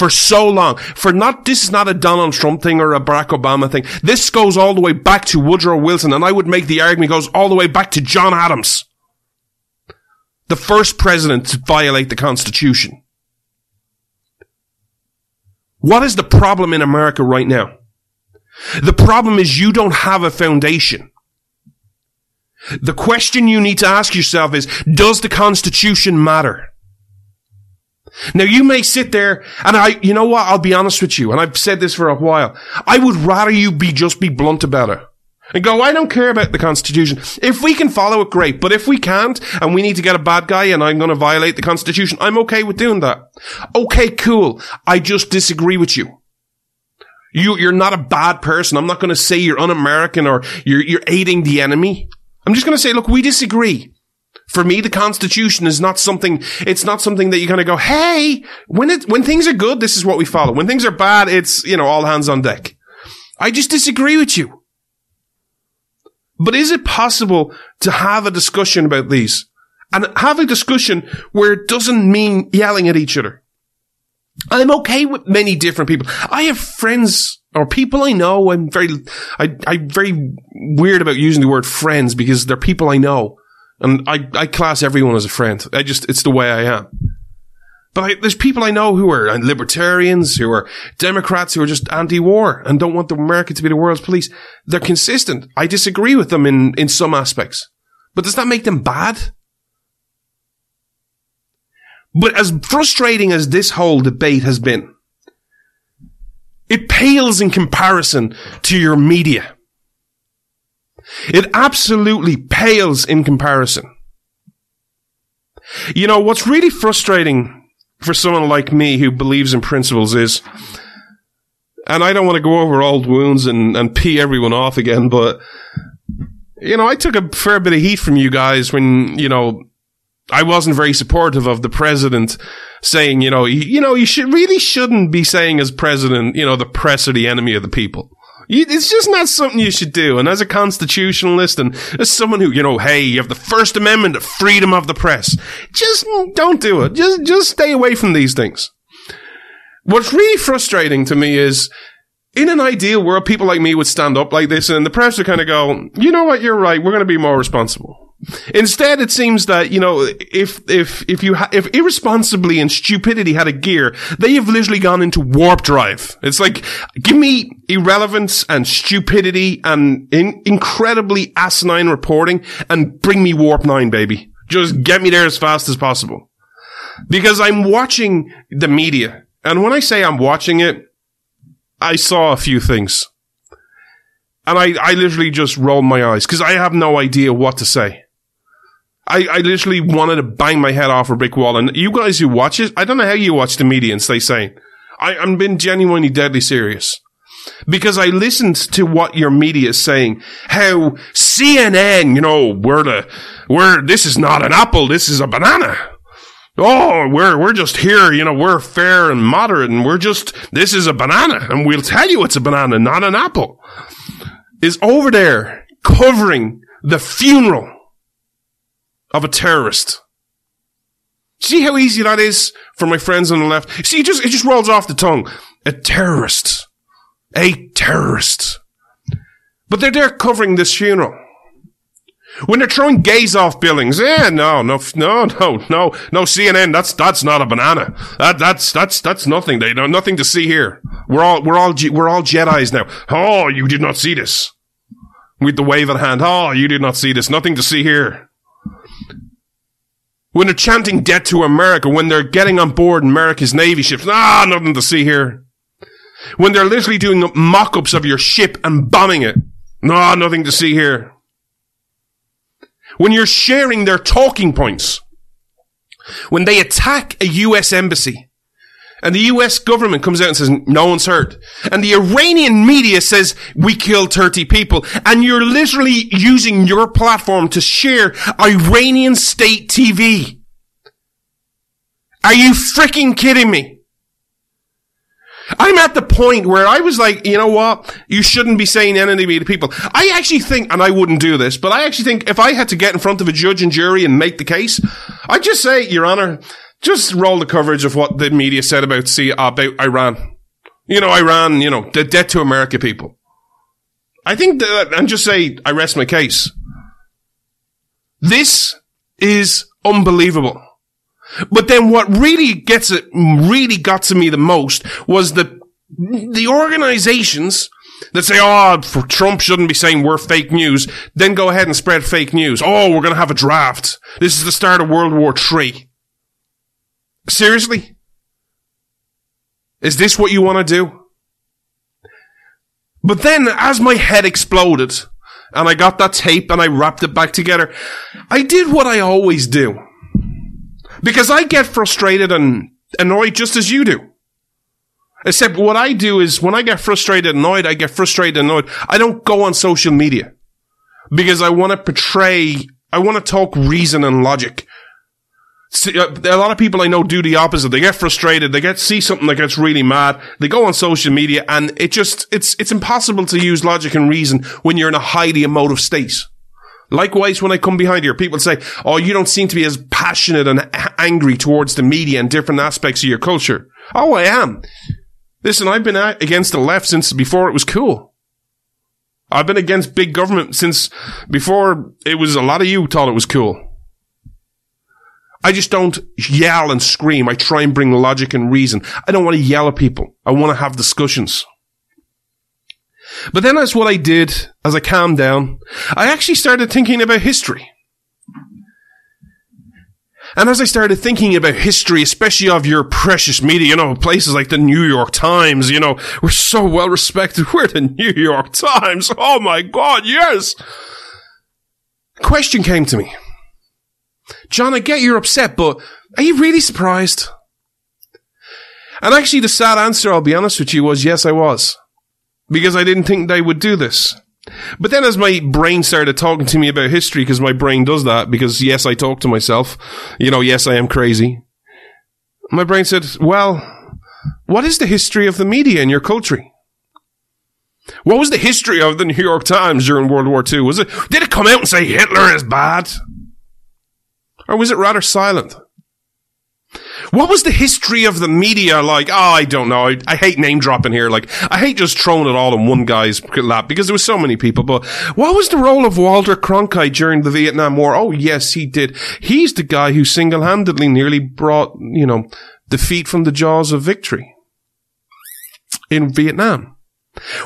for so long. For not, this is not a Donald Trump thing or a Barack Obama thing. This goes all the way back to Woodrow Wilson, and I would make the argument goes all the way back to John Adams. The first president to violate the Constitution. What is the problem in America right now? The problem is you don't have a foundation. The question you need to ask yourself is, does the Constitution matter? Now you may sit there and I, you know what? I'll be honest with you. And I've said this for a while. I would rather you be just be blunt about it and go, I don't care about the Constitution. If we can follow it, great. But if we can't and we need to get a bad guy and I'm going to violate the Constitution, I'm okay with doing that. Okay, cool. I just disagree with you. You, you're not a bad person. I'm not going to say you're un-American or you're, you're aiding the enemy. I'm just going to say, look, we disagree. For me, the Constitution is not something, it's not something that you kind of go, hey, when it, when things are good, this is what we follow. When things are bad, it's, you know, all hands on deck. I just disagree with you. But is it possible to have a discussion about these? And have a discussion where it doesn't mean yelling at each other. I'm okay with many different people. I have friends or people I know. I'm very, I, I'm very weird about using the word friends because they're people I know. And I, I class everyone as a friend. I just, it's the way I am. But I, there's people I know who are libertarians, who are Democrats, who are just anti-war and don't want the America to be the world's police. They're consistent. I disagree with them in, in some aspects. But does that make them bad? But as frustrating as this whole debate has been, it pales in comparison to your media. It absolutely pales in comparison. You know, what's really frustrating for someone like me who believes in principles is, and I don't want to go over old wounds and, and pee everyone off again, but, you know, I took a fair bit of heat from you guys when, you know, I wasn't very supportive of the president saying, you know, you, you know, you should really shouldn't be saying as president, you know, the press are the enemy of the people. It's just not something you should do. And as a constitutionalist and as someone who, you know, hey, you have the First Amendment, the freedom of the press, just don't do it. Just, just stay away from these things. What's really frustrating to me is in an ideal world, people like me would stand up like this and the press would kind of go, you know what, you're right, we're going to be more responsible. Instead, it seems that, you know, if, if, if you, ha- if irresponsibly and stupidity had a gear, they have literally gone into warp drive. It's like, give me irrelevance and stupidity and in- incredibly asinine reporting and bring me warp nine, baby. Just get me there as fast as possible. Because I'm watching the media. And when I say I'm watching it, I saw a few things. And I, I literally just rolled my eyes because I have no idea what to say. I, I literally wanted to bang my head off a brick wall. And you guys who watch it, I don't know how you watch the media and stay sane. I, I'm being genuinely deadly serious. Because I listened to what your media is saying. How CNN, you know, we're the, we're, this is not an apple, this is a banana. Oh, we're, we're just here, you know, we're fair and moderate and we're just, this is a banana and we'll tell you it's a banana, not an apple. Is over there covering the funeral of a terrorist. See how easy that is for my friends on the left? See, it just, it just rolls off the tongue. A terrorist. A terrorist. But they're there covering this funeral. When they're throwing gays off buildings, yeah, no, no, no, no, no, no, CNN, that's, that's not a banana. That, that's, that's, that's nothing. They know nothing to see here. We're all, we're all, we're all Jedi's now. Oh, you did not see this. With the wave of the hand. Oh, you did not see this. Nothing to see here. When they're chanting debt to America, when they're getting on board America's Navy ships, ah, nothing to see here. When they're literally doing mock-ups of your ship and bombing it, no, nothing to see here. When you're sharing their talking points, when they attack a US embassy, and the US government comes out and says, no one's hurt. And the Iranian media says, we killed 30 people. And you're literally using your platform to share Iranian state TV. Are you freaking kidding me? I'm at the point where I was like, you know what? You shouldn't be saying anything to people. I actually think, and I wouldn't do this, but I actually think if I had to get in front of a judge and jury and make the case, I'd just say, Your Honor, just roll the coverage of what the media said about see about Iran. You know, Iran, you know, the debt to America people. I think that, and just say, I rest my case. This is unbelievable. But then what really gets it, really got to me the most was the, the organizations that say, oh, Trump shouldn't be saying we're fake news, then go ahead and spread fake news. Oh, we're going to have a draft. This is the start of World War III. Seriously? Is this what you want to do? But then, as my head exploded, and I got that tape and I wrapped it back together, I did what I always do. Because I get frustrated and annoyed just as you do. Except what I do is when I get frustrated and annoyed, I get frustrated and annoyed. I don't go on social media. Because I want to portray, I want to talk reason and logic. See, uh, a lot of people I know do the opposite. They get frustrated. They get see something that gets really mad. They go on social media, and it just it's it's impossible to use logic and reason when you're in a highly emotive state. Likewise, when I come behind here, people say, "Oh, you don't seem to be as passionate and angry towards the media and different aspects of your culture." Oh, I am. Listen, I've been against the left since before it was cool. I've been against big government since before it was a lot of you thought it was cool. I just don't yell and scream. I try and bring logic and reason. I don't want to yell at people. I want to have discussions. But then that's what I did as I calmed down. I actually started thinking about history. And as I started thinking about history, especially of your precious media, you know, places like the New York Times, you know, we're so well respected. We're the New York Times. Oh my God, yes. Question came to me. John, I get you're upset, but are you really surprised? And actually, the sad answer, I'll be honest with you, was yes, I was. Because I didn't think they would do this. But then as my brain started talking to me about history, because my brain does that, because yes, I talk to myself, you know, yes, I am crazy. My brain said, well, what is the history of the media in your country? What was the history of the New York Times during World War II? Was it, did it come out and say Hitler is bad? Or was it rather silent? What was the history of the media like? Oh, I don't know. I, I hate name dropping here. Like, I hate just throwing it all in one guy's lap because there was so many people. But what was the role of Walter Cronkite during the Vietnam War? Oh, yes, he did. He's the guy who single-handedly nearly brought, you know, defeat from the jaws of victory in Vietnam.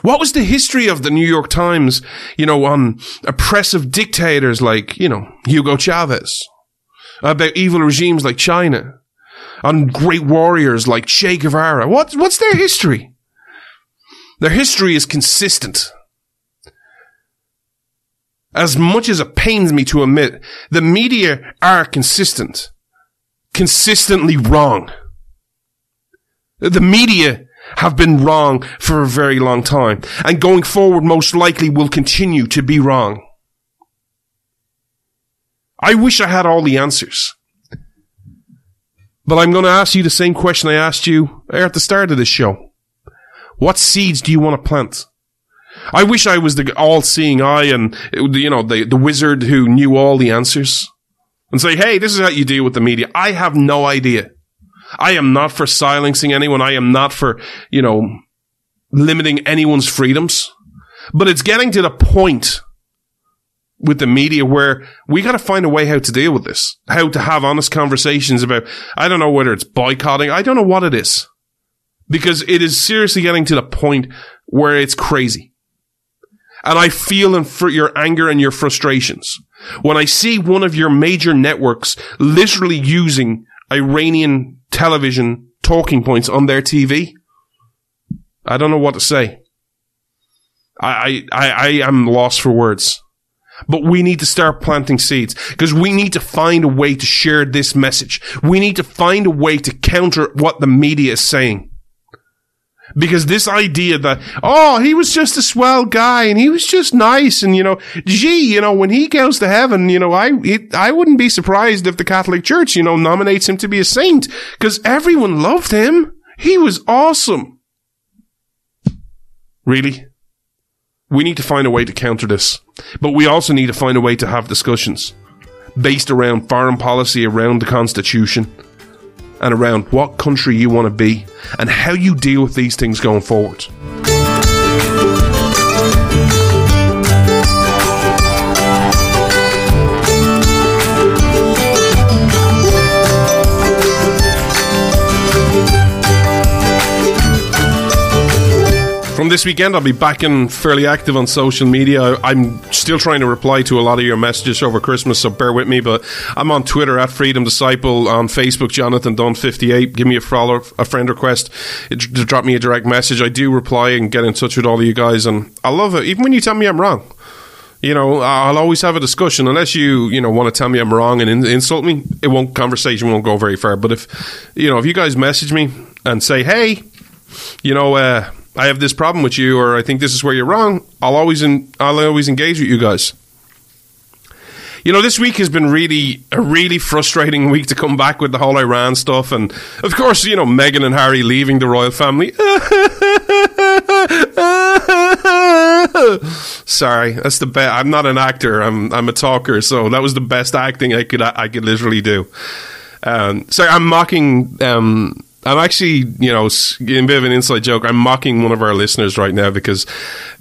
What was the history of the New York Times, you know, on oppressive dictators like, you know, Hugo Chavez? About evil regimes like China? and great warriors like Che Guevara? What, what's their history? Their history is consistent. As much as it pains me to admit, the media are consistent. Consistently wrong. The media have been wrong for a very long time, and going forward most likely will continue to be wrong. I wish I had all the answers. But I'm going to ask you the same question I asked you at the start of this show. What seeds do you want to plant? I wish I was the all-seeing eye and, you know, the, the wizard who knew all the answers. And say, hey, this is how you deal with the media. I have no idea. I am not for silencing anyone. I am not for, you know, limiting anyone's freedoms. But it's getting to the point with the media where we got to find a way how to deal with this, how to have honest conversations about, I don't know whether it's boycotting. I don't know what it is because it is seriously getting to the point where it's crazy. And I feel your anger and your frustrations when I see one of your major networks literally using Iranian television talking points on their TV. I don't know what to say. I, I, I am lost for words. But we need to start planting seeds because we need to find a way to share this message. We need to find a way to counter what the media is saying. Because this idea that, oh, he was just a swell guy and he was just nice and, you know, gee, you know, when he goes to heaven, you know, I, it, I wouldn't be surprised if the Catholic Church, you know, nominates him to be a saint because everyone loved him. He was awesome. Really? We need to find a way to counter this. But we also need to find a way to have discussions based around foreign policy, around the Constitution, and around what country you want to be and how you deal with these things going forward. From this weekend, I'll be back and fairly active on social media. I'm still trying to reply to a lot of your messages over Christmas, so bear with me. But I'm on Twitter at Freedom Disciple, on Facebook, Jonathan Dunn58. Give me a follow, a friend request, it- drop me a direct message. I do reply and get in touch with all of you guys, and I love it. Even when you tell me I'm wrong, you know, I'll always have a discussion. Unless you, you know, want to tell me I'm wrong and in- insult me, it won't. Conversation won't go very far. But if, you know, if you guys message me and say, "Hey, you know, uh, I have this problem with you, or I think this is where you're wrong," I'll always, in, I'll always engage with you guys. You know, this week has been really a really frustrating week to come back with the whole Iran stuff, and of course, you know, Meghan and Harry leaving the royal family. Sorry, that's the best. I'm not an actor. I'm I'm a talker, so that was the best acting I could I could literally do. Um, so I'm mocking. Um, I'm actually, you know, in a bit of an inside joke. I'm mocking one of our listeners right now because,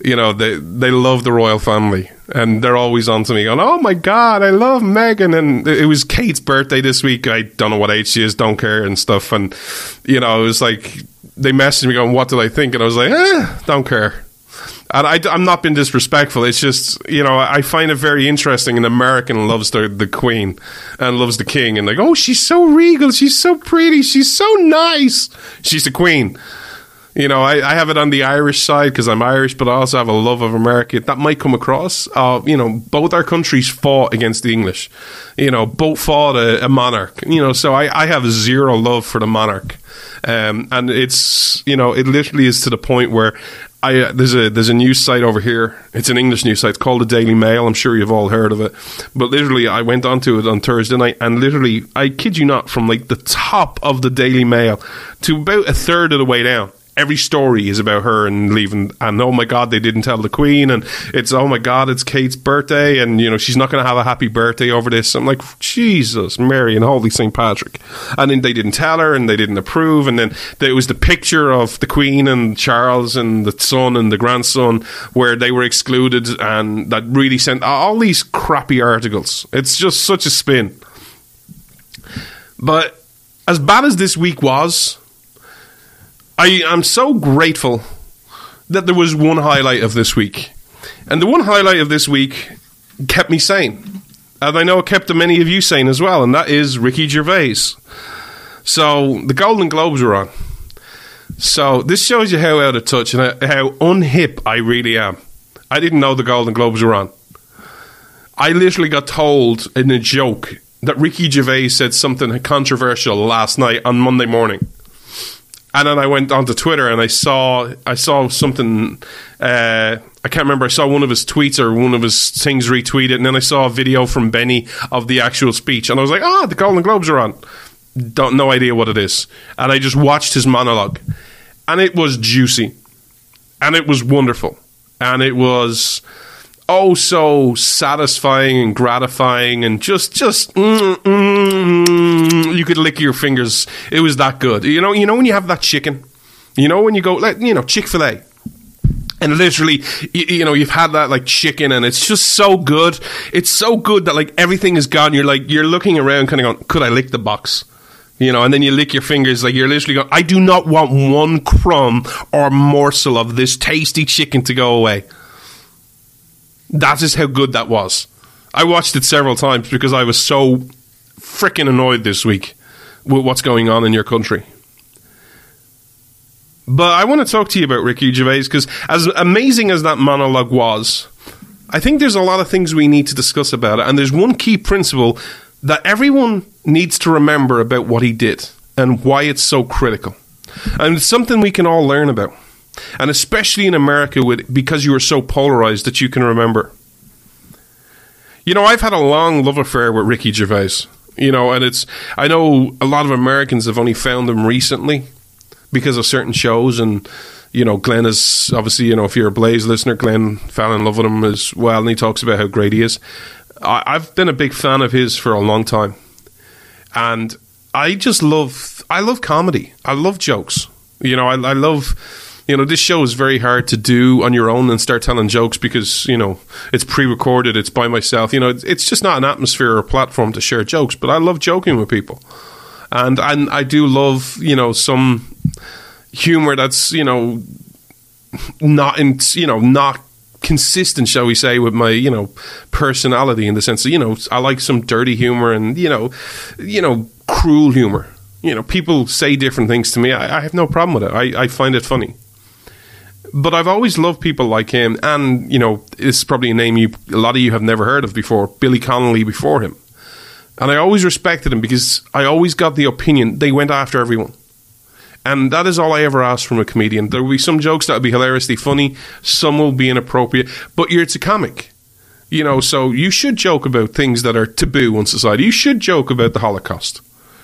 you know, they they love the royal family and they're always on to me going, "Oh my god, I love Meghan." And it was Kate's birthday this week. I don't know what age she is, don't care and stuff. And you know, it was like they messaged me going, "What did I think?" And I was like, "Eh, don't care." And I, am not being disrespectful. It's just, you know, I find it very interesting. An American loves the, the Queen and loves the King, and like, oh, she's so regal, she's so pretty, she's so nice. She's the Queen. You know, I, I have it on the Irish side because I'm Irish, but I also have a love of America. That might come across. Uh, you know, both our countries fought against the English. You know, both fought a, a monarch. You know, so I, I have zero love for the monarch. Um, and it's, you know, it literally is to the point where I, uh, there's a there's a news site over here. It's an English news site it's called the Daily Mail. I'm sure you've all heard of it. But literally, I went onto it on Thursday night, and literally, I kid you not, from like the top of the Daily Mail to about a third of the way down, every story is about her and leaving. And oh my God, they didn't tell the Queen. And it's oh my God, it's Kate's birthday, and you know she's not going to have a happy birthday over this. I'm like Jesus, Mary, and Holy Saint Patrick. And then they didn't tell her, and they didn't approve. And then there was the picture of the Queen and Charles and the son and the grandson where they were excluded, and that really sent all these crappy articles. It's just such a spin. But as bad as this week was, I am so grateful that there was one highlight of this week. And the one highlight of this week kept me sane. And I know it kept many of you sane as well, and that is Ricky Gervais. So the Golden Globes were on. So this shows you how out of touch and how unhip I really am. I didn't know the Golden Globes were on. I literally got told in a joke that Ricky Gervais said something controversial last night on Monday morning. And then I went onto Twitter and I saw I saw something. Uh, I can't remember. I saw one of his tweets or one of his things retweeted, and then I saw a video from Benny of the actual speech, and I was like, "Ah, the Golden Globes are on." Don't no idea what it is, and I just watched his monologue, and it was juicy, and it was wonderful, and it was oh so satisfying and gratifying and just just mm, mm, you could lick your fingers it was that good you know you know when you have that chicken you know when you go like you know chick-fil-a And literally, you, you know, you've had that like chicken and it's just so good. It's so good that like everything is gone. You're like, you're looking around kind of going, could I lick the box? You know, and then you lick your fingers like you're literally going, I do not want one crumb or morsel of this tasty chicken to go away. That is how good that was. I watched it several times because I was so freaking annoyed this week with what's going on in your country. But I want to talk to you about Ricky Gervais because, as amazing as that monologue was, I think there's a lot of things we need to discuss about it. And there's one key principle that everyone needs to remember about what he did and why it's so critical. And it's something we can all learn about. And especially in America, with because you are so polarized that you can remember. You know, I've had a long love affair with Ricky Gervais. You know, and it's I know a lot of Americans have only found him recently because of certain shows and you know Glenn is obviously you know if you're a Blaze listener Glenn fell in love with him as well and he talks about how great he is I, I've been a big fan of his for a long time and I just love I love comedy I love jokes you know I, I love you know this show is very hard to do on your own and start telling jokes because you know it's pre-recorded it's by myself. You know it's, just not an atmosphere or platform to share jokes but I love joking with people. And and I do love you know some humor that's you know not in you know not consistent shall we say with my you know personality in the sense that you know I like some dirty humor and you know you know cruel humor. You know people say different things to me. I, I have no problem with it. I, I find it funny but I've always loved people like him and you know is probably a name you a lot of you have never heard of before Billy Connolly before him and I always respected him because I always got the opinion they went after everyone. And that is all I ever asked from a comedian. There will be some jokes that will be hilariously funny, some will be inappropriate, but you're it's a comic. You know, so you should joke about things that are taboo in society. You should joke about the Holocaust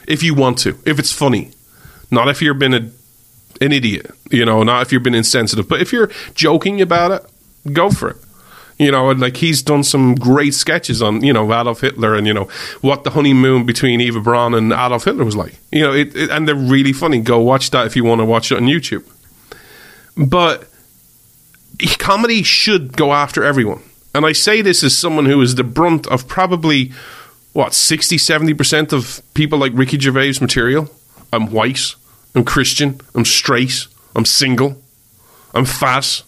if you want to, if it's funny. Not if you're been a, an idiot, you know, not if you've been insensitive. But if you're joking about it, go for it. You know, and like he's done some great sketches on, you know, Adolf Hitler and, you know, what the honeymoon between Eva Braun and Adolf Hitler was like. You know, it, it, and they're really funny. Go watch that if you want to watch it on YouTube. But comedy should go after everyone. And I say this as someone who is the brunt of probably, what, 60, 70% of people like Ricky Gervais material. I'm white. I'm Christian. I'm straight. I'm single. I'm fat.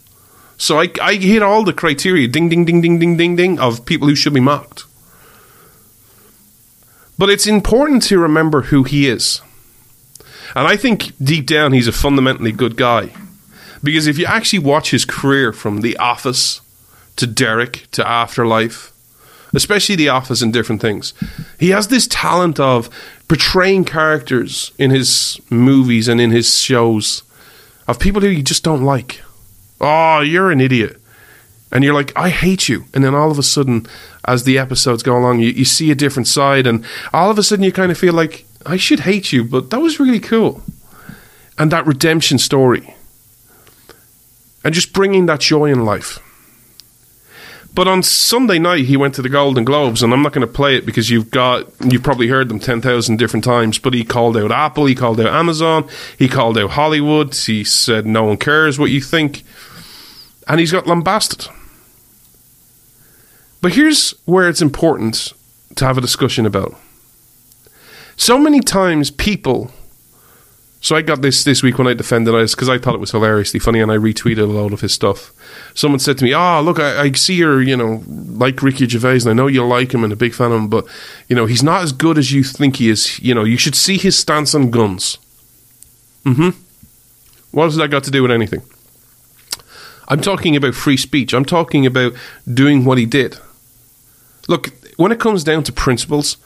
So I, I hit all the criteria, ding, ding, ding, ding, ding, ding, ding, of people who should be mocked. But it's important to remember who he is. And I think deep down he's a fundamentally good guy. Because if you actually watch his career from The Office to Derek to Afterlife, especially The Office and different things, he has this talent of portraying characters in his movies and in his shows of people who you just don't like oh, you're an idiot. And you're like, I hate you. And then all of a sudden, as the episodes go along, you, you see a different side. And all of a sudden, you kind of feel like, I should hate you, but that was really cool. And that redemption story. And just bringing that joy in life. But on Sunday night, he went to the Golden Globes, and I'm not going to play it because you've got you've probably heard them ten thousand different times. But he called out Apple, he called out Amazon, he called out Hollywood. He said no one cares what you think, and he's got lambasted. But here's where it's important to have a discussion about. So many times, people. So I got this this week when I defended it because I thought it was hilariously funny, and I retweeted a lot of his stuff. Someone said to me, "Oh, look, I, I see you're you know like Ricky Gervais, and I know you like him and a big fan of him, but you know he's not as good as you think he is. You know, you should see his stance on guns." Hmm. What has that got to do with anything? I'm talking about free speech. I'm talking about doing what he did. Look, when it comes down to principles,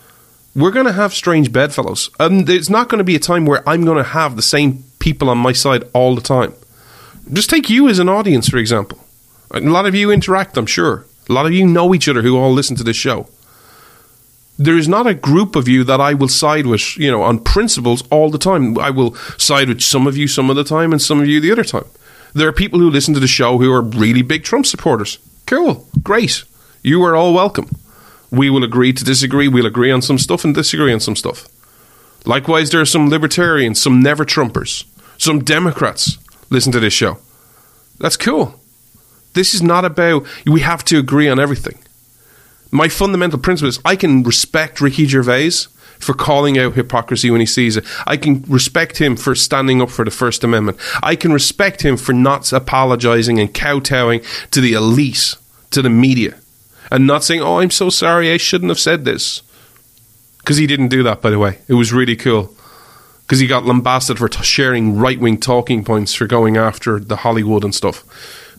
we're going to have strange bedfellows. And there's not going to be a time where I'm going to have the same people on my side all the time. Just take you as an audience, for example. A lot of you interact, I'm sure. A lot of you know each other who all listen to this show. There is not a group of you that I will side with, you know, on principles all the time. I will side with some of you some of the time and some of you the other time. There are people who listen to the show who are really big Trump supporters. Cool. Great. You are all welcome. We will agree to disagree. We'll agree on some stuff and disagree on some stuff. Likewise, there are some libertarians, some never Trumpers, some Democrats listen to this show. That's cool. This is not about we have to agree on everything. My fundamental principle is I can respect Ricky Gervais for calling out hypocrisy when he sees it. I can respect him for standing up for the First Amendment. I can respect him for not apologizing and kowtowing to the elite, to the media, and not saying, "Oh, I'm so sorry, I shouldn't have said this." Because he didn't do that, by the way. It was really cool. Because he got lambasted for t- sharing right wing talking points for going after the Hollywood and stuff.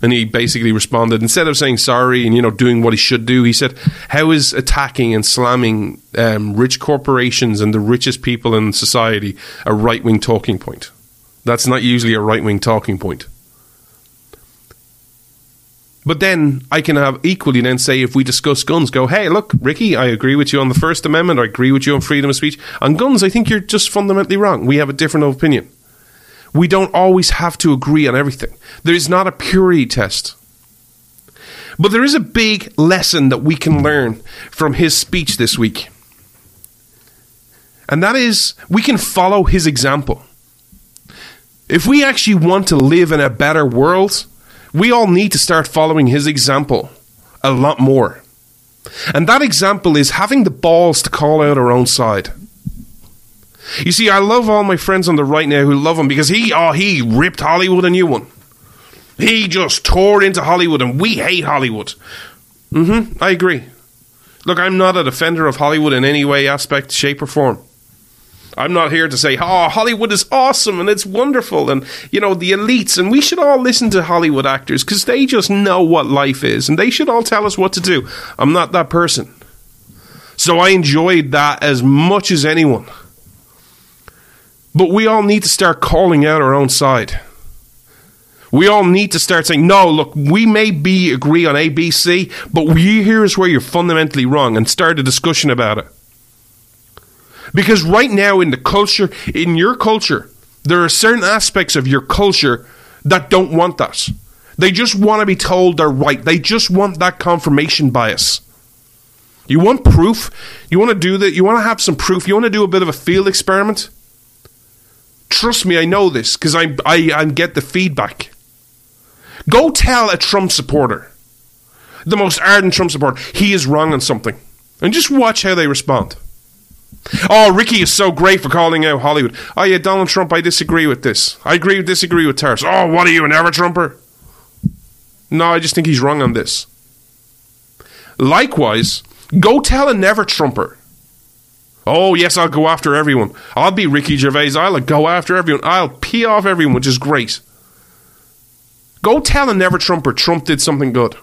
And he basically responded instead of saying sorry and you know doing what he should do. He said, "How is attacking and slamming um, rich corporations and the richest people in society a right wing talking point? That's not usually a right wing talking point." But then I can have equally then say if we discuss guns, go, hey, look, Ricky, I agree with you on the First Amendment. I agree with you on freedom of speech. On guns, I think you're just fundamentally wrong. We have a different opinion. We don't always have to agree on everything. There is not a purity test. But there is a big lesson that we can learn from his speech this week. And that is we can follow his example. If we actually want to live in a better world, we all need to start following his example a lot more. And that example is having the balls to call out our own side. You see, I love all my friends on the right now who love him because he, oh, he ripped Hollywood a new one. He just tore into Hollywood and we hate Hollywood. Mm-hmm. I agree. Look, I'm not a defender of Hollywood in any way, aspect, shape, or form. I'm not here to say, oh, Hollywood is awesome and it's wonderful and, you know, the elites. And we should all listen to Hollywood actors because they just know what life is and they should all tell us what to do. I'm not that person. So I enjoyed that as much as anyone. But we all need to start calling out our own side. We all need to start saying, no, look, we may be agree on A, B, C, but we, here's where you're fundamentally wrong and start a discussion about it. Because right now in the culture, in your culture, there are certain aspects of your culture that don't want that. They just want to be told they're right. They just want that confirmation bias. You want proof? You want to do that? You want to have some proof? You want to do a bit of a field experiment? Trust me, I know this because I, I, I get the feedback. Go tell a Trump supporter, the most ardent Trump supporter, he is wrong on something. And just watch how they respond. Oh, Ricky is so great for calling out Hollywood. Oh, yeah, Donald Trump, I disagree with this. I agree, disagree with tariffs. Oh, what are you, an ever Trumper? No, I just think he's wrong on this. Likewise, go tell a never Trumper. Oh, yes, I'll go after everyone. I'll be Ricky Gervais. I'll go after everyone. I'll pee off everyone, which is great. Go tell a never Trumper Trump did something good.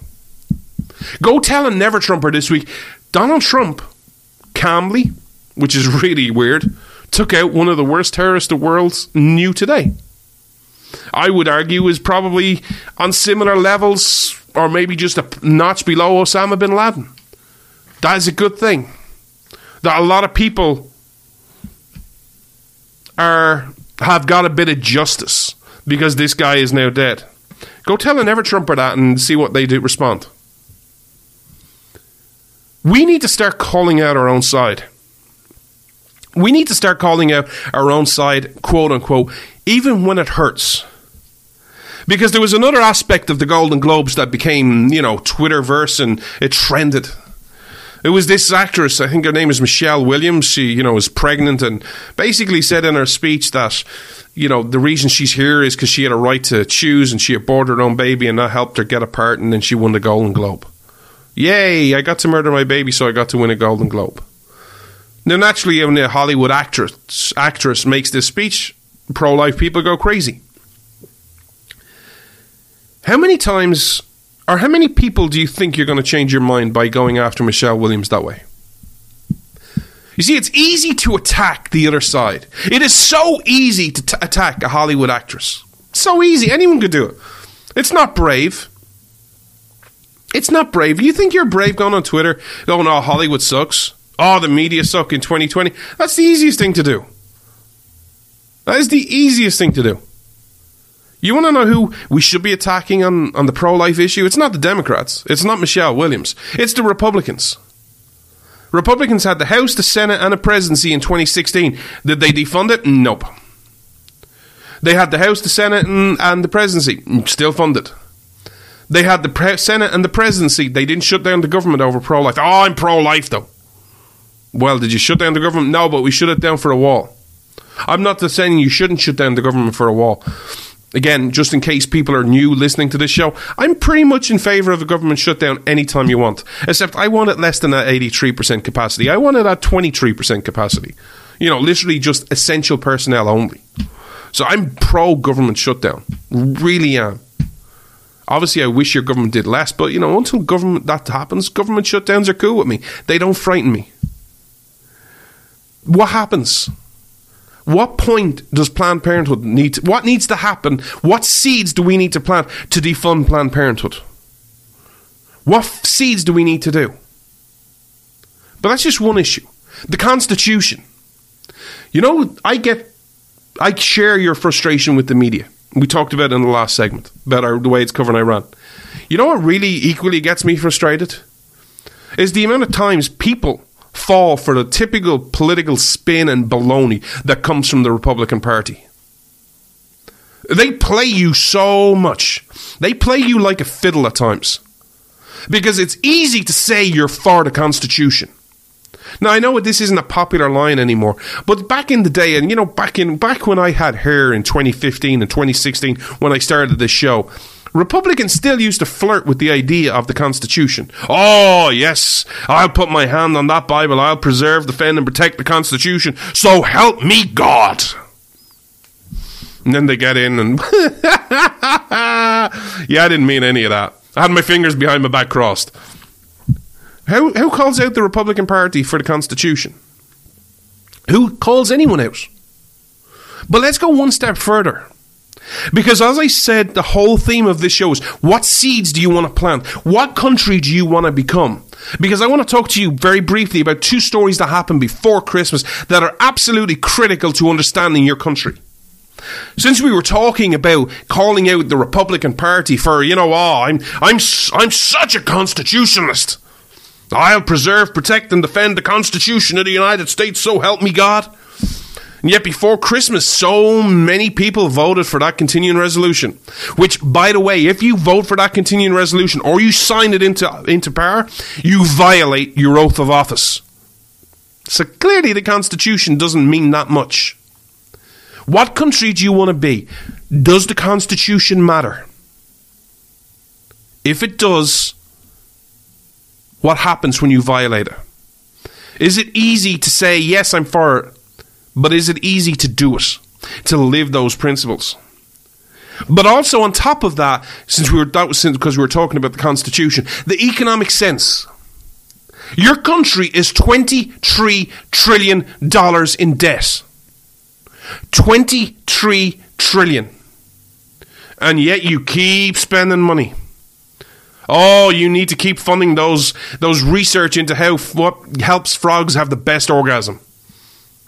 Go tell a never Trumper this week Donald Trump calmly, which is really weird, took out one of the worst terrorists the world knew today. I would argue is probably on similar levels or maybe just a notch below Osama bin Laden. That is a good thing. That a lot of people are have got a bit of justice because this guy is now dead. Go tell an ever Trumper that and see what they do respond. We need to start calling out our own side. We need to start calling out our own side, quote unquote, even when it hurts. Because there was another aspect of the Golden Globes that became, you know, Twitterverse and it trended. It was this actress, I think her name is Michelle Williams. She, you know, was pregnant and basically said in her speech that, you know, the reason she's here is because she had a right to choose and she aborted her own baby and that helped her get a part and then she won the Golden Globe. Yay, I got to murder my baby, so I got to win a Golden Globe. Now, naturally, when a Hollywood actress actress makes this speech, pro life people go crazy. How many times, or how many people do you think you're going to change your mind by going after Michelle Williams that way? You see, it's easy to attack the other side. It is so easy to t- attack a Hollywood actress. So easy. Anyone could do it. It's not brave. It's not brave. You think you're brave going on Twitter, going, oh, Hollywood sucks? Oh, the media suck in 2020? That's the easiest thing to do. That is the easiest thing to do. You want to know who we should be attacking on, on the pro life issue? It's not the Democrats. It's not Michelle Williams. It's the Republicans. Republicans had the House, the Senate, and a presidency in 2016. Did they defund it? Nope. They had the House, the Senate, and, and the presidency. Still funded. They had the pre- Senate and the presidency. They didn't shut down the government over pro life. Oh, I'm pro life though. Well, did you shut down the government? No, but we shut it down for a wall. I'm not saying you shouldn't shut down the government for a wall. Again, just in case people are new listening to this show, I'm pretty much in favour of a government shutdown anytime you want. Except I want it less than that 83% capacity. I want it at 23% capacity. You know, literally just essential personnel only. So I'm pro government shutdown. Really am. Obviously, I wish your government did less, but you know, until government that happens, government shutdowns are cool with me. They don't frighten me. What happens? What point does Planned Parenthood need? To, what needs to happen? What seeds do we need to plant to defund Planned Parenthood? What f- seeds do we need to do? But that's just one issue. The Constitution. You know, I get, I share your frustration with the media. We talked about in the last segment about our, the way it's covering Iran. You know what really equally gets me frustrated is the amount of times people fall for the typical political spin and baloney that comes from the Republican Party. They play you so much. They play you like a fiddle at times. Because it's easy to say you're for the Constitution. Now I know this isn't a popular line anymore, but back in the day, and you know, back in back when I had hair in 2015 and 2016, when I started this show, Republicans still used to flirt with the idea of the Constitution. Oh yes, I'll put my hand on that Bible. I'll preserve, defend, and protect the Constitution. So help me God. And then they get in and yeah, I didn't mean any of that. I had my fingers behind my back crossed. Who, who calls out the Republican Party for the Constitution? Who calls anyone out? But let's go one step further. Because as I said, the whole theme of this show is what seeds do you want to plant? What country do you want to become? Because I want to talk to you very briefly about two stories that happened before Christmas that are absolutely critical to understanding your country. Since we were talking about calling out the Republican Party for, you know, oh, I'm I'm I'm such a constitutionalist. I'll preserve, protect, and defend the Constitution of the United States, so help me God. And yet, before Christmas, so many people voted for that continuing resolution. Which, by the way, if you vote for that continuing resolution or you sign it into, into power, you violate your oath of office. So clearly, the Constitution doesn't mean that much. What country do you want to be? Does the Constitution matter? If it does, what happens when you violate it? Is it easy to say, yes, I'm for it, but is it easy to do it? To live those principles? But also on top of that, since we were that was since because we were talking about the Constitution, the economic sense. Your country is twenty-three trillion dollars in debt. Twenty-three trillion, and yet you keep spending money. Oh, you need to keep funding those those research into how what helps frogs have the best orgasm.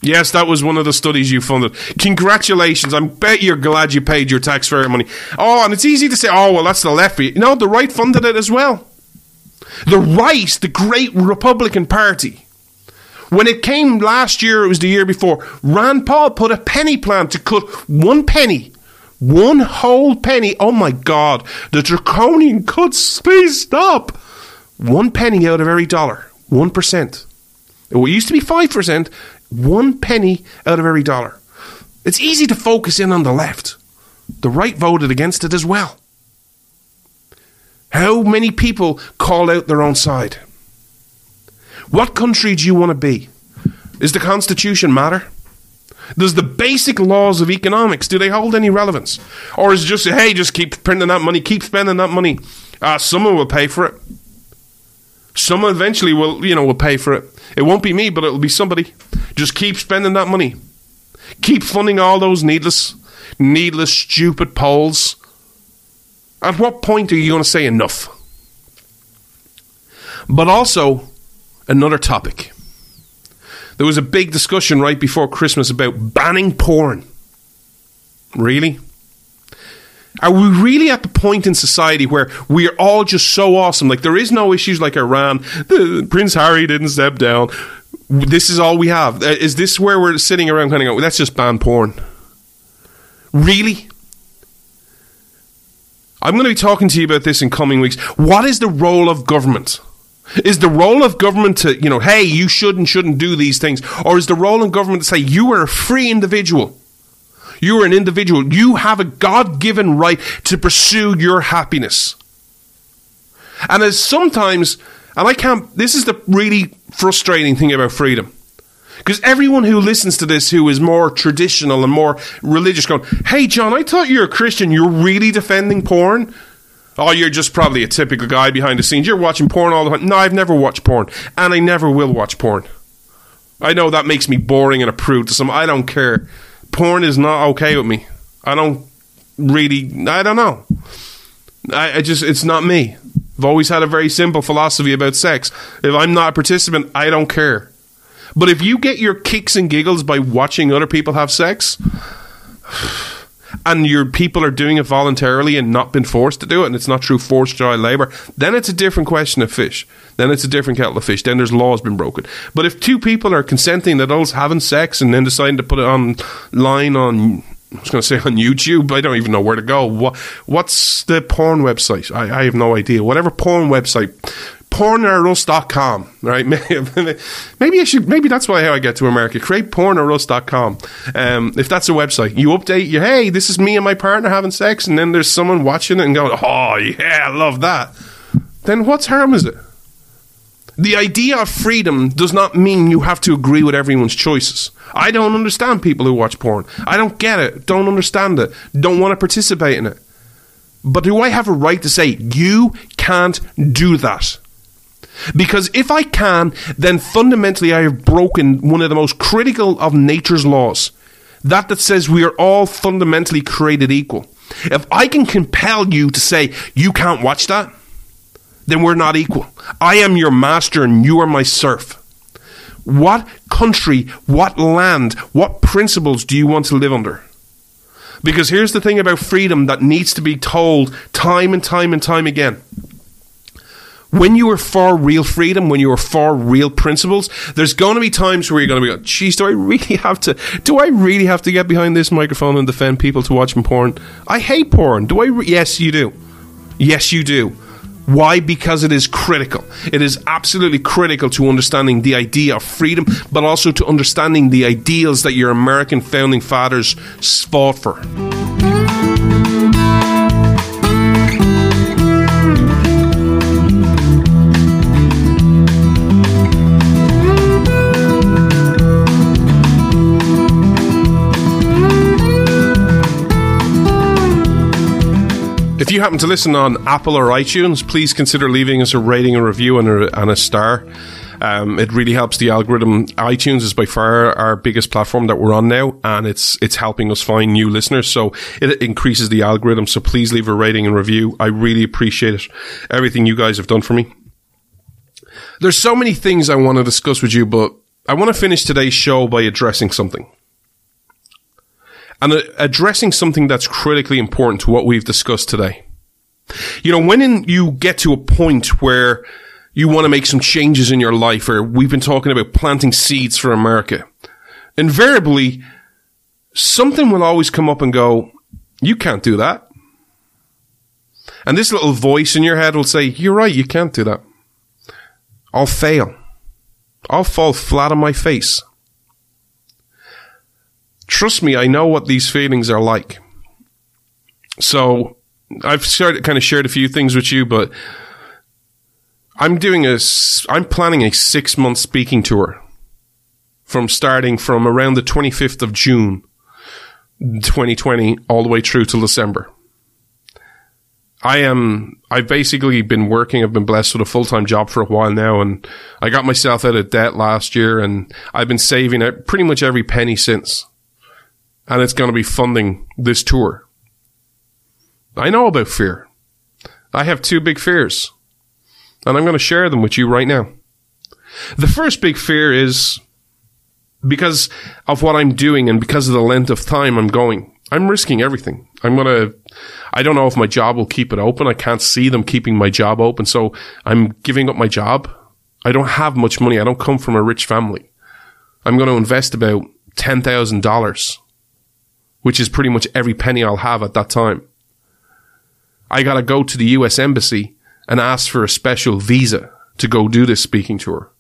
Yes, that was one of the studies you funded. Congratulations! I bet you're glad you paid your taxpayer money. Oh, and it's easy to say, oh well, that's the left. you." No, the right funded it as well. The right, the great Republican Party. When it came last year, it was the year before. Rand Paul put a penny plan to cut one penny one whole penny. Oh my God. The draconian cuts. Please stop. One penny out of every dollar. 1%. It used to be 5%. One penny out of every dollar. It's easy to focus in on the left. The right voted against it as well. How many people call out their own side? What country do you want to be? Is the Constitution matter? Does the basic laws of economics do they hold any relevance, or is it just hey, just keep printing that money, keep spending that money? Uh, someone will pay for it. Someone eventually will, you know, will pay for it. It won't be me, but it'll be somebody. Just keep spending that money. Keep funding all those needless, needless, stupid polls. At what point are you going to say enough? But also, another topic. There was a big discussion right before Christmas about banning porn. Really? Are we really at the point in society where we are all just so awesome? Like, there is no issues like Iran. The, Prince Harry didn't step down. This is all we have. Uh, Is this where we're sitting around kind of going, let's just ban porn? Really? I'm going to be talking to you about this in coming weeks. What is the role of government? Is the role of government to, you know, hey, you should and shouldn't do these things? Or is the role of government to say, you are a free individual? You are an individual. You have a God given right to pursue your happiness. And as sometimes, and I can't, this is the really frustrating thing about freedom. Because everyone who listens to this who is more traditional and more religious going, hey, John, I thought you're a Christian. You're really defending porn? Oh, you're just probably a typical guy behind the scenes. You're watching porn all the time. No, I've never watched porn. And I never will watch porn. I know that makes me boring and a prude to some. I don't care. Porn is not okay with me. I don't really. I don't know. I, I just. It's not me. I've always had a very simple philosophy about sex. If I'm not a participant, I don't care. But if you get your kicks and giggles by watching other people have sex, and your people are doing it voluntarily and not been forced to do it, and it's not through forced child labour, then it's a different question of fish. Then it's a different kettle of fish. Then there's laws been broken. But if two people are consenting adults having sex and then deciding to put it online on I was going to say on YouTube. I don't even know where to go. What, what's the porn website? I, I have no idea. Whatever porn website, pornorus.com, right? Maybe I should, maybe that's why how I get to America. Create pornorus.com. Um, if that's a website, you update you, hey, this is me and my partner having sex, and then there's someone watching it and going, oh, yeah, I love that. Then what's harm is it? The idea of freedom does not mean you have to agree with everyone's choices. I don't understand people who watch porn. I don't get it. Don't understand it. Don't want to participate in it. But do I have a right to say, you can't do that? Because if I can, then fundamentally I have broken one of the most critical of nature's laws. That that says we are all fundamentally created equal. If I can compel you to say, you can't watch that, then we're not equal. I am your master and you are my serf. What country, what land, what principles do you want to live under? Because here's the thing about freedom that needs to be told time and time and time again. When you are for real freedom, when you are for real principles, there's going to be times where you're going to be like, geez, do I really have to, do I really have to get behind this microphone and defend people to watching porn? I hate porn. Do I? Re- yes, you do. Yes, you do. Why? Because it is critical. It is absolutely critical to understanding the idea of freedom, but also to understanding the ideals that your American founding fathers fought for. If you happen to listen on Apple or iTunes, please consider leaving us a rating, a review, and a, and a star. Um, it really helps the algorithm. iTunes is by far our biggest platform that we're on now, and it's it's helping us find new listeners. So it increases the algorithm. So please leave a rating and review. I really appreciate it. Everything you guys have done for me. There's so many things I want to discuss with you, but I want to finish today's show by addressing something and uh, addressing something that's critically important to what we've discussed today. You know, when in, you get to a point where you want to make some changes in your life, or we've been talking about planting seeds for America, invariably, something will always come up and go, you can't do that. And this little voice in your head will say, you're right, you can't do that. I'll fail. I'll fall flat on my face. Trust me, I know what these feelings are like. So I've started, kind of shared a few things with you, but I'm doing a, I'm planning a six month speaking tour from starting from around the 25th of June, 2020, all the way through till December. I am, I've basically been working, I've been blessed with a full time job for a while now, and I got myself out of debt last year, and I've been saving pretty much every penny since. And it's going to be funding this tour. I know about fear. I have two big fears, and I'm going to share them with you right now. The first big fear is because of what I'm doing and because of the length of time I'm going. I'm risking everything. I'm going to, I don't know if my job will keep it open. I can't see them keeping my job open. So I'm giving up my job. I don't have much money. I don't come from a rich family. I'm going to invest about $10,000, which is pretty much every penny I'll have at that time. I got to go to the US Embassy and ask for a special visa to go do this speaking tour.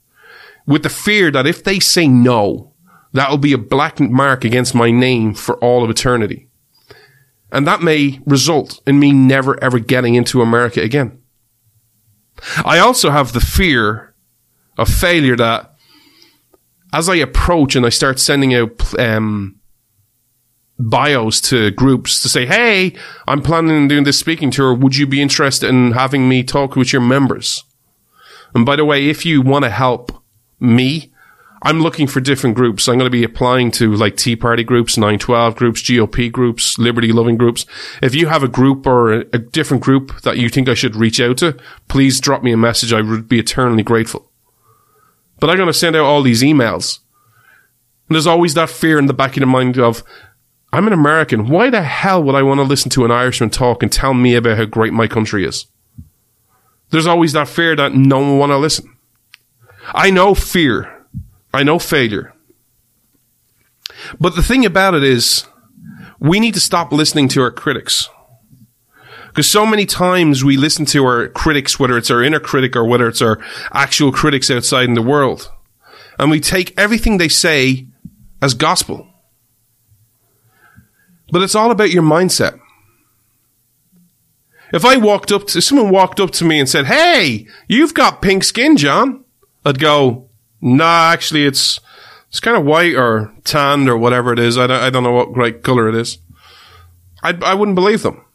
With the fear that if they say no, that'll be a black mark against my name for all of eternity. And that may result in me never ever getting into America again. I also have the fear of failure that as I approach and I start sending out um, bios to groups to say, "Hey, I'm planning on doing this speaking tour. Would you be interested in having me talk with your members?" And by the way, if you want to help me, I'm looking for different groups. I'm going to be applying to like Tea Party groups, 912 groups, GOP groups, liberty loving groups. If you have a group or a, a different group that you think I should reach out to, please drop me a message. I would be eternally grateful. But I'm going to send out all these emails. And there's always that fear in the back of the mind of, I'm an American. Why the hell would I want to listen to an Irishman talk and tell me about how great my country is? There's always that fear that no one want to listen. I know fear. I know failure. But the thing about it is, we need to stop listening to our critics. Because so many times we listen to our critics, whether it's our inner critic or whether it's our actual critics outside in the world, and we take everything they say as gospel. But it's all about your mindset. If I walked up to, someone walked up to me and said, Hey, you've got pink skin, John, I'd go, Nah, actually it's, it's kind of white or tanned or whatever it is. I don't, I don't know what great color it is. I, I wouldn't believe them.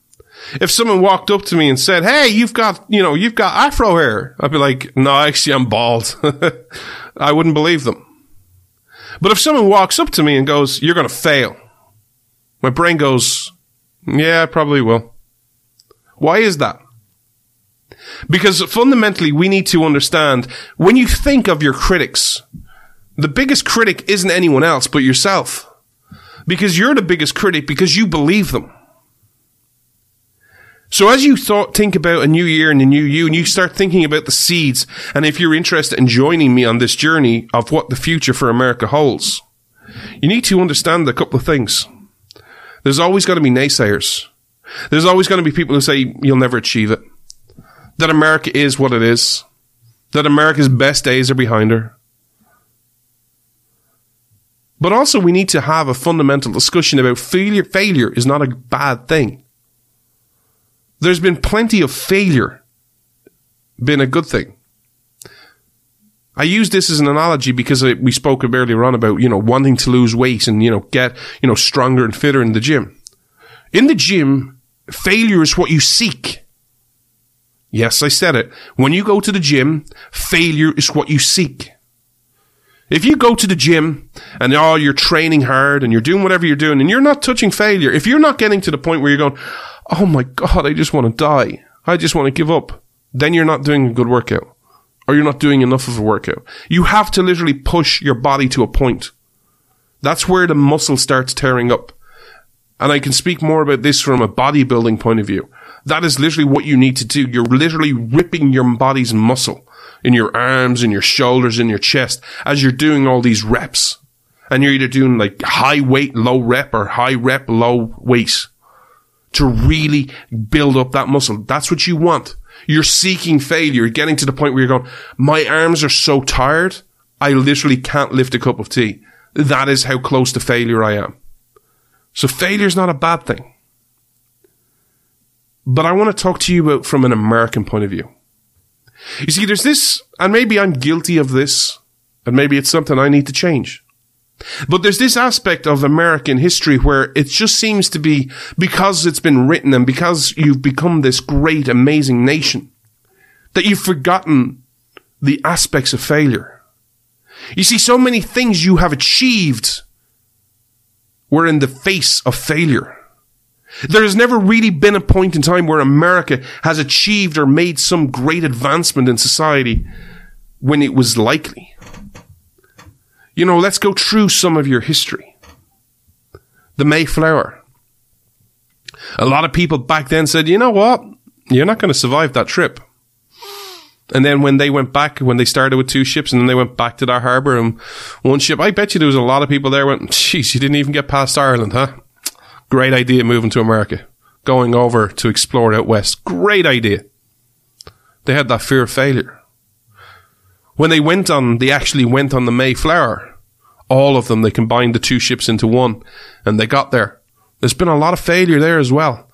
If someone walked up to me and said, Hey, you've got, you know, you've got afro hair, I'd be like, No, actually I'm bald. I wouldn't believe them. But if someone walks up to me and goes, You're going to fail, my brain goes, Yeah, I probably will. Why is that? Because fundamentally, we need to understand when you think of your critics, the biggest critic isn't anyone else but yourself. Because you're the biggest critic because you believe them. So as you thought, think about a new year and a new you, and you start thinking about the seeds, and if you're interested in joining me on this journey of what the future for America holds, you need to understand a couple of things. There's always going to be naysayers. There's always going to be people who say you'll never achieve it. That America is what it is. That America's best days are behind her. But also we need to have a fundamental discussion about failure. Failure is not a bad thing. There's been plenty of failure been a good thing. I use this as an analogy because we spoke earlier on about, you know, wanting to lose weight and, you know, get, you know, stronger and fitter in the gym. In the gym, failure is what you seek. Yes, I said it. When you go to the gym, failure is what you seek. If you go to the gym and oh, you're training hard and you're doing whatever you're doing and you're not touching failure, if you're not getting to the point where you're going, oh my God, I just want to die. I just want to give up. Then you're not doing a good workout or you're not doing enough of a workout. You have to literally push your body to a point. That's where the muscle starts tearing up. And I can speak more about this from a bodybuilding point of view. That is literally what you need to do. You're literally ripping your body's muscle in your arms, in your shoulders, in your chest as you're doing all these reps. And you're either doing like high weight, low rep or high rep, low weight to really build up that muscle. That's what you want. You're seeking failure, getting to the point where you're going, my arms are so tired. I literally can't lift a cup of tea. That is how close to failure I am. So failure is not a bad thing. But I want to talk to you about from an American point of view. You see, there's this, and maybe I'm guilty of this, and maybe it's something I need to change. But there's this aspect of American history where it just seems to be because it's been written and because you've become this great, amazing nation that you've forgotten the aspects of failure. You see, so many things you have achieved were in the face of failure. There has never really been a point in time where America has achieved or made some great advancement in society when it was likely. You know, let's go through some of your history. The Mayflower. A lot of people back then said, you know what? You're not going to survive that trip. And then when they went back, when they started with two ships and then they went back to their harbour and one ship, I bet you there was a lot of people there went, jeez, you didn't even get past Ireland, huh? Great idea moving to America. going over to explore out west. Great idea. They had that fear of failure. When they went on, they actually went on the Mayflower. All of them, they combined the two ships into one and they got there. There's been a lot of failure there as well.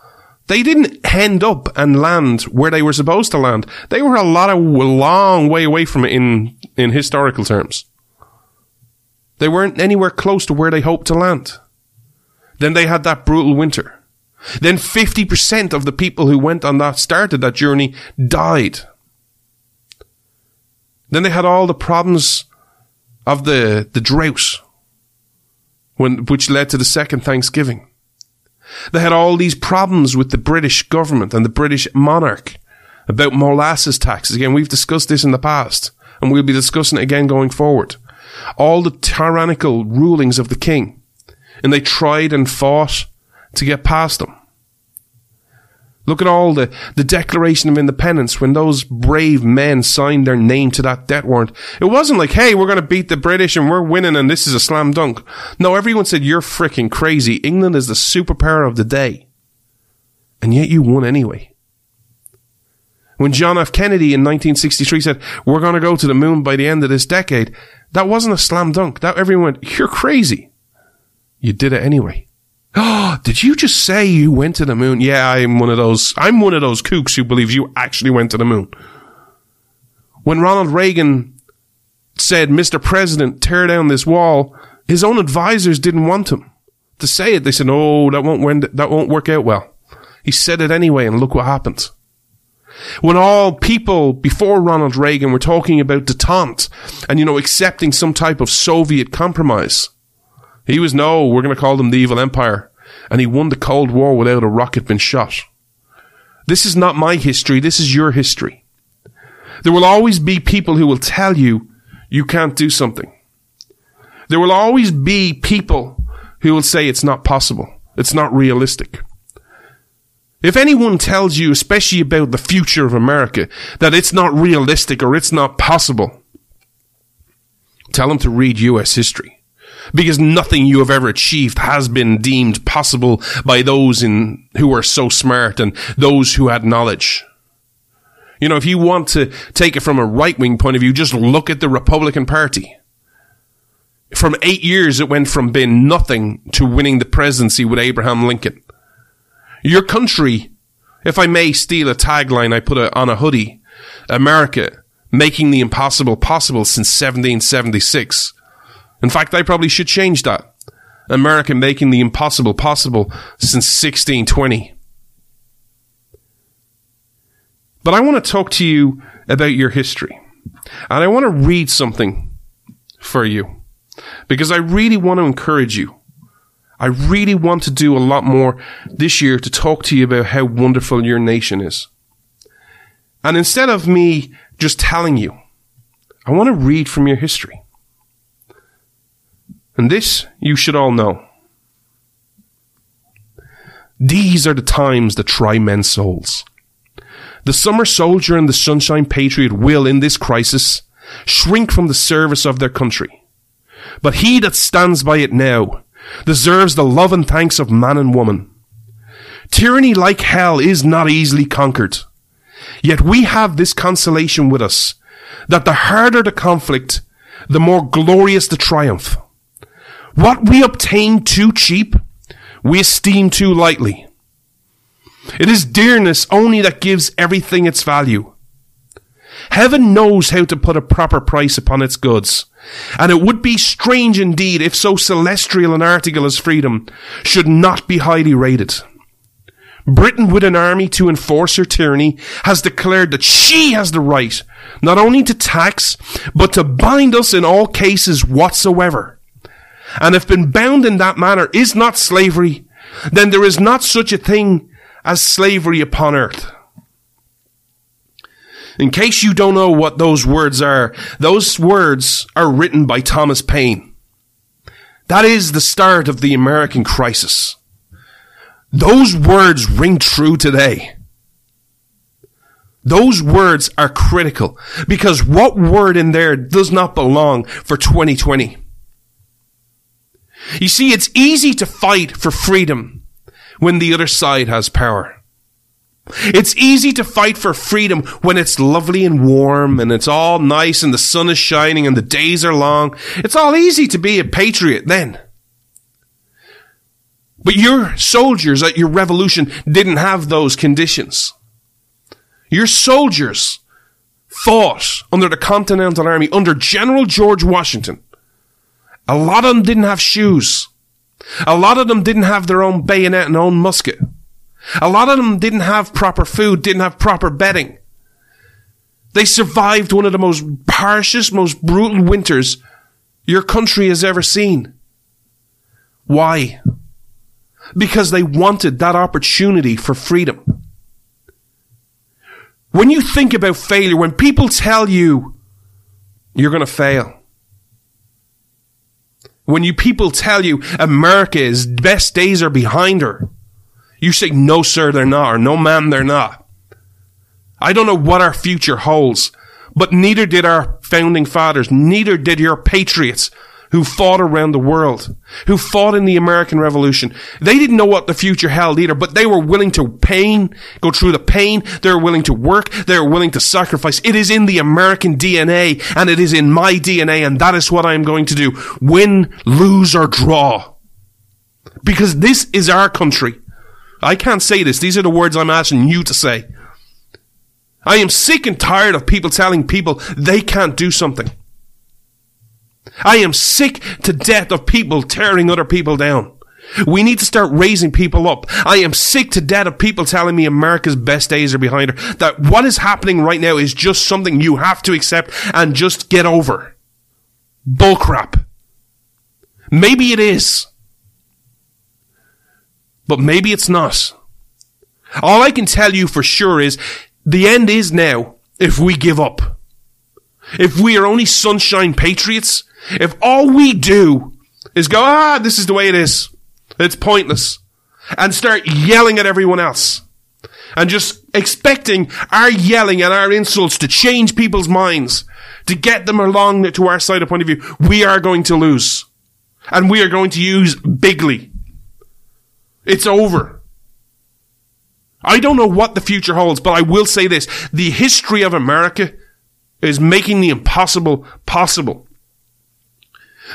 They didn't end up and land where they were supposed to land. They were a lot of a long way away from it in, in historical terms. They weren't anywhere close to where they hoped to land. Then they had that brutal winter. Then 50% of the people who went on that, started that journey, died. Then they had all the problems of the, the drought, when, which led to the second Thanksgiving. They had all these problems with the British government and the British monarch about molasses taxes. Again, we've discussed this in the past, and we'll be discussing it again going forward. All the tyrannical rulings of the king. And they tried and fought to get past them. Look at all the, the Declaration of Independence when those brave men signed their name to that debt warrant. It wasn't like, hey, we're going to beat the British and we're winning and this is a slam dunk. No, everyone said, you're freaking crazy. England is the superpower of the day. And yet you won anyway. When John F. Kennedy in 1963 said, we're going to go to the moon by the end of this decade, that wasn't a slam dunk. That everyone went, you're crazy. You did it anyway. Oh, did you just say you went to the moon? Yeah, I'm one of those. I'm one of those kooks who believes you actually went to the moon. When Ronald Reagan said, "Mr. President, tear down this wall," his own advisors didn't want him to say it. They said, "Oh, that won't win, that won't work out well." He said it anyway, and look what happened. When all people before Ronald Reagan were talking about detente and you know accepting some type of Soviet compromise, he was, no, we're going to call them the evil empire. And he won the Cold War without a rocket being shot. This is not my history. This is your history. There will always be people who will tell you you can't do something. There will always be people who will say it's not possible. It's not realistic. If anyone tells you, especially about the future of America, that it's not realistic or it's not possible, tell them to read US history because nothing you have ever achieved has been deemed possible by those in who are so smart and those who had knowledge. You know, if you want to take it from a right wing point of view, just look at the Republican Party. From eight years, it went from being nothing to winning the presidency with Abraham Lincoln. Your country, if I may steal a tagline I put on a hoodie, America, making the impossible possible since 1776. In fact, I probably should change that. America making the impossible possible since 1620. But I want to talk to you about your history. And I want to read something for you. Because I really want to encourage you. I really want to do a lot more this year to talk to you about how wonderful your nation is. And instead of me just telling you, I want to read from your history. And this you should all know. These are the times that try men's souls. The summer soldier and the sunshine patriot will, in this crisis, shrink from the service of their country. But he that stands by it now deserves the love and thanks of man and woman. Tyranny like hell is not easily conquered. Yet we have this consolation with us, that the harder the conflict, the more glorious the triumph. What we obtain too cheap, we esteem too lightly. It is dearness only that gives everything its value. Heaven knows how to put a proper price upon its goods, and it would be strange indeed if so celestial an article as freedom should not be highly rated. Britain with an army to enforce her tyranny has declared that she has the right not only to tax, but to bind us in all cases whatsoever and if been bound in that manner is not slavery, then there is not such a thing as slavery upon earth. In case you don't know what those words are, those words are written by Thomas Paine. That is the start of the American crisis. Those words ring true today. Those words are critical because what word in there does not belong for 2020? You see, it's easy to fight for freedom when the other side has power. It's easy to fight for freedom when it's lovely and warm and it's all nice and the sun is shining and the days are long. It's all easy to be a patriot then. But your soldiers at your revolution didn't have those conditions. Your soldiers fought under the Continental Army under General George Washington. A lot of them didn't have shoes. A lot of them didn't have their own bayonet and own musket. A lot of them didn't have proper food, didn't have proper bedding. They survived one of the most harshest, most brutal winters your country has ever seen. Why? Because they wanted that opportunity for freedom. When you think about failure, when people tell you you're going to fail, when you people tell you America's best days are behind her, you say, no, sir, they're not, or no, ma'am, they're not. I don't know what our future holds, but neither did our founding fathers, neither did your patriots who fought around the world, who fought in the American Revolution. They didn't know what the future held either, but they were willing to pain, go through the pain. They were willing to work. They were willing to sacrifice. It is in the American DNA and it is in my DNA and that is what I am going to do. Win, lose or draw. Because this is our country. I can't say this. These are the words I'm asking you to say. I am sick and tired of people telling people they can't do something. I am sick to death of people tearing other people down. We need to start raising people up. I am sick to death of people telling me America's best days are behind her. That what is happening right now is just something you have to accept and just get over. Bullcrap. Maybe it is. But maybe it's not. All I can tell you for sure is the end is now if we give up. If we are only sunshine patriots, if all we do is go, ah, this is the way it is, it's pointless, and start yelling at everyone else, and just expecting our yelling and our insults to change people's minds, to get them along to our side of point of view, we are going to lose. And we are going to use bigly. It's over. I don't know what the future holds, but I will say this. The history of America is making the impossible possible.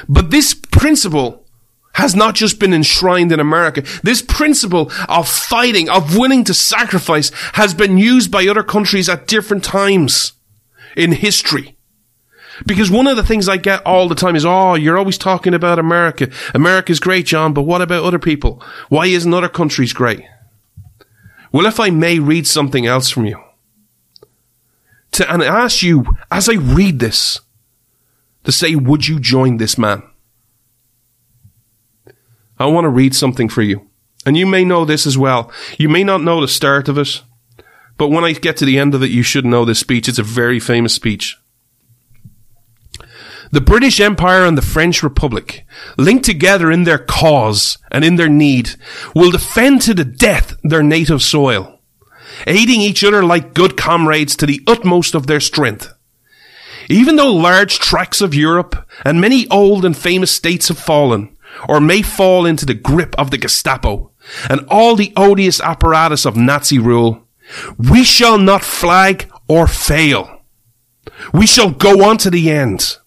But this principle has not just been enshrined in America. This principle of fighting, of willing to sacrifice has been used by other countries at different times in history. Because one of the things I get all the time is, oh, you're always talking about America. America's great, John, but what about other people? Why isn't other countries great? Well, if I may read something else from you, to, and ask you, as I read this, to say, would you join this man? I want to read something for you. And you may know this as well. You may not know the start of it, but when I get to the end of it, you should know this speech. It's a very famous speech. The British Empire and the French Republic, linked together in their cause and in their need, will defend to the death their native soil, aiding each other like good comrades to the utmost of their strength. Even though large tracts of Europe and many old and famous states have fallen, or may fall into the grip of the Gestapo, and all the odious apparatus of Nazi rule, we shall not flag or fail. We shall go on to the end.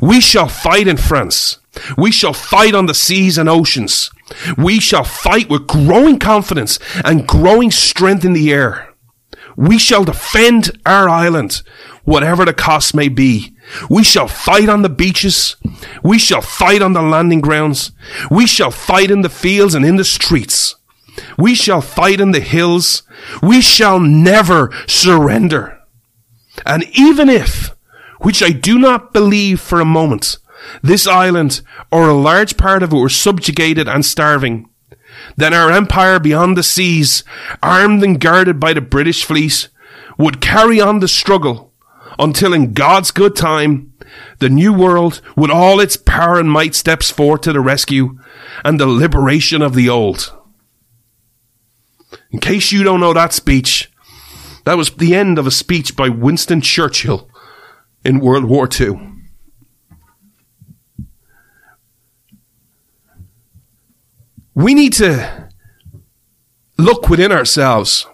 We shall fight in France. We shall fight on the seas and oceans. We shall fight with growing confidence and growing strength in the air. We shall defend our island, whatever the cost may be. We shall fight on the beaches. We shall fight on the landing grounds. We shall fight in the fields and in the streets. We shall fight in the hills. We shall never surrender. And even if which I do not believe for a moment, this island or a large part of it were subjugated and starving, then our empire beyond the seas, armed and guarded by the British fleet, would carry on the struggle until in God's good time, the new world with all its power and might steps forth to the rescue and the liberation of the old. In case you don't know that speech, that was the end of a speech by Winston Churchill in World War II. We need to look within ourselves.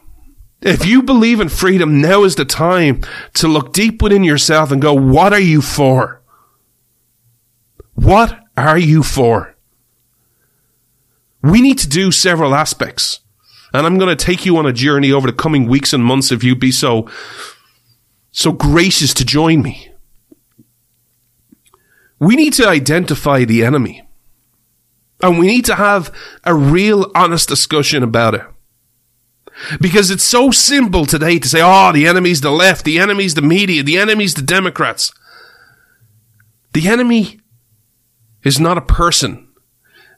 If you believe in freedom, now is the time to look deep within yourself and go, what are you for? What are you for? We need to do several aspects. And I'm going to take you on a journey over the coming weeks and months if you be so, so gracious to join me. We need to identify the enemy. And we need to have a real honest discussion about it. Because it's so simple today to say, oh, the enemy's the left, the enemy's the media, the enemy's the Democrats. The enemy is not a person.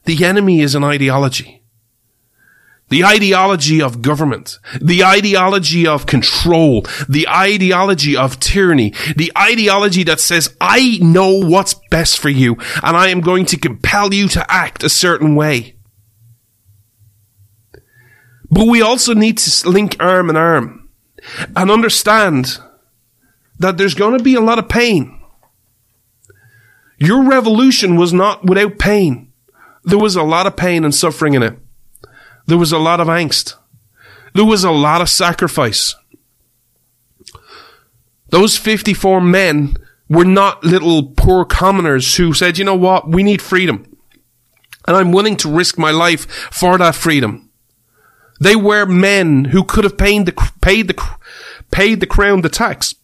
The enemy is an ideology. The ideology of government, the ideology of control, the ideology of tyranny, the ideology that says, I know what's best for you and I am going to compel you to act a certain way. But we also need to link arm in arm and understand that there's going to be a lot of pain. Your revolution was not without pain. There was a lot of pain and suffering in it. There was a lot of angst. There was a lot of sacrifice. Those 54 men were not little poor commoners who said, you know what, we need freedom. And I'm willing to risk my life for that freedom. They were men who could have paid the, paid the, paid the crown the tax.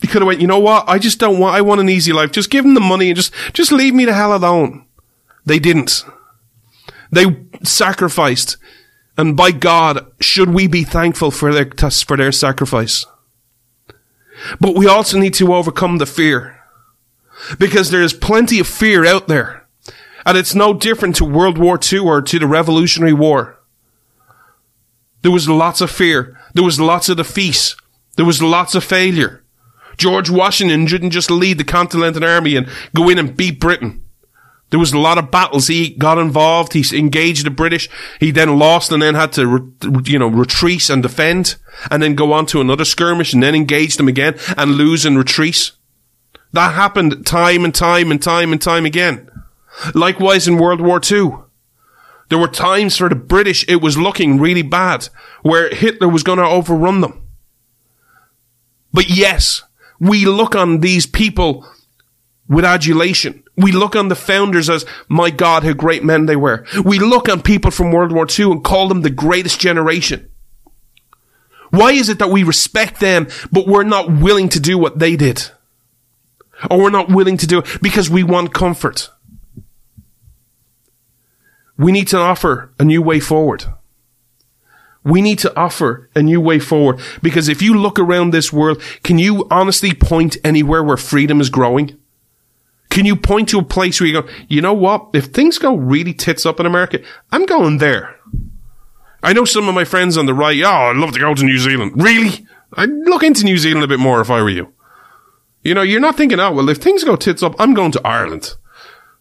He could have went, you know what? I just don't want, I want an easy life. Just give them the money and just, just leave me the hell alone. They didn't. They sacrificed. And by God, should we be thankful for their, for their sacrifice? But we also need to overcome the fear. Because there is plenty of fear out there. And it's no different to World War II or to the Revolutionary War. There was lots of fear. There was lots of defeat. There was lots of failure. George Washington didn't just lead the Continental Army and go in and beat Britain. There was a lot of battles. He got involved. He engaged the British. He then lost and then had to, re- you know, retreat and defend and then go on to another skirmish and then engage them again and lose and retreat. That happened time and time and time and time again. Likewise in World War II. There were times for the British it was looking really bad where Hitler was going to overrun them. But yes, we look on these people with adulation. We look on the founders as, my God, how great men they were. We look on people from World War II and call them the greatest generation. Why is it that we respect them, but we're not willing to do what they did? Or we're not willing to do it because we want comfort. We need to offer a new way forward. We need to offer a new way forward because if you look around this world, can you honestly point anywhere where freedom is growing? Can you point to a place where you go, you know what? If things go really tits up in America, I'm going there. I know some of my friends on the right, oh, I'd love to go to New Zealand. Really? I'd look into New Zealand a bit more if I were you. You know, you're not thinking, oh, well, if things go tits up, I'm going to Ireland.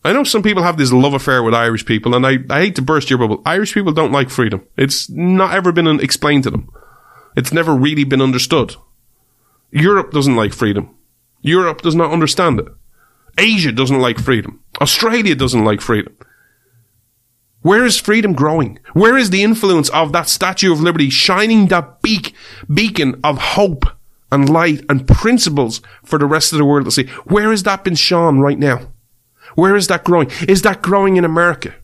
I know some people have this love affair with Irish people, and I, I hate to burst your bubble. Irish people don't like freedom. It's not ever been explained to them. It's never really been understood. Europe doesn't like freedom. Europe does not understand it. Asia doesn't like freedom. Australia doesn't like freedom. Where is freedom growing? Where is the influence of that Statue of Liberty shining that beak, beacon of hope and light and principles for the rest of the world to see? Where has that been shone right now? Where is that growing? Is that growing in America?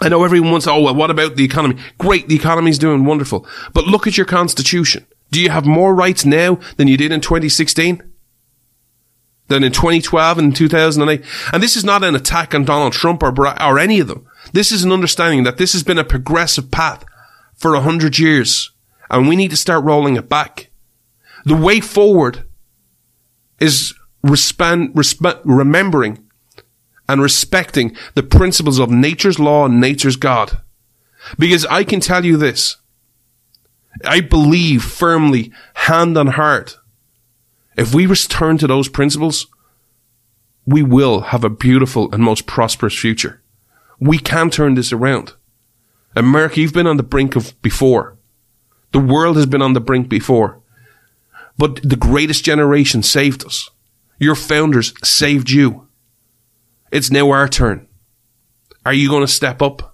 I know everyone wants, oh, well, what about the economy? Great, the economy's doing wonderful. But look at your constitution. Do you have more rights now than you did in 2016? Than in 2012 and 2008? And this is not an attack on Donald Trump or, or any of them. This is an understanding that this has been a progressive path for a hundred years. And we need to start rolling it back. The way forward is resp- remembering and respecting the principles of nature's law and nature's God. Because I can tell you this. I believe firmly, hand on heart, if we return to those principles, we will have a beautiful and most prosperous future. We can turn this around. America, you've been on the brink of before. The world has been on the brink before. But the greatest generation saved us. Your founders saved you. It's now our turn. Are you going to step up?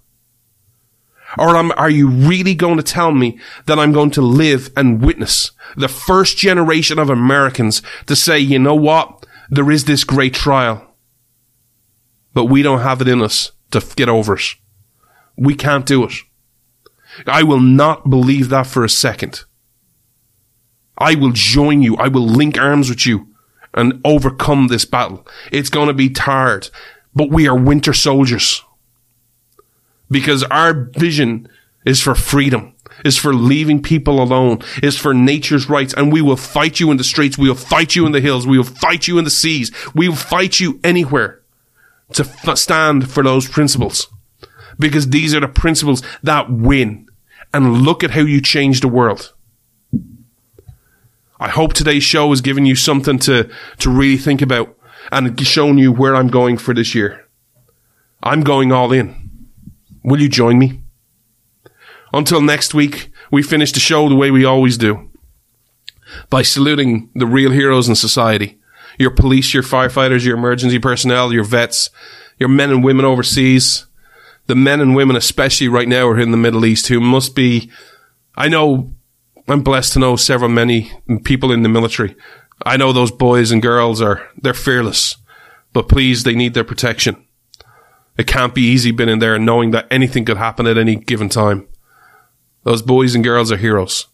Or am, are you really going to tell me that I'm going to live and witness the first generation of Americans to say, you know what? There is this great trial, but we don't have it in us to get over it. We can't do it. I will not believe that for a second. I will join you. I will link arms with you and overcome this battle. It's going to be tired, but we are winter soldiers because our vision is for freedom, is for leaving people alone, is for nature's rights. And we will fight you in the streets. We will fight you in the hills. We will fight you in the seas. We will fight you anywhere to f- stand for those principles because these are the principles that win. And look at how you change the world. I hope today's show has given you something to, to really think about and shown you where I'm going for this year. I'm going all in. Will you join me? Until next week, we finish the show the way we always do. By saluting the real heroes in society. Your police, your firefighters, your emergency personnel, your vets, your men and women overseas. The men and women, especially right now, are in the Middle East who must be, I know, I'm blessed to know several many people in the military. I know those boys and girls are, they're fearless, but please, they need their protection. It can't be easy being in there and knowing that anything could happen at any given time. Those boys and girls are heroes.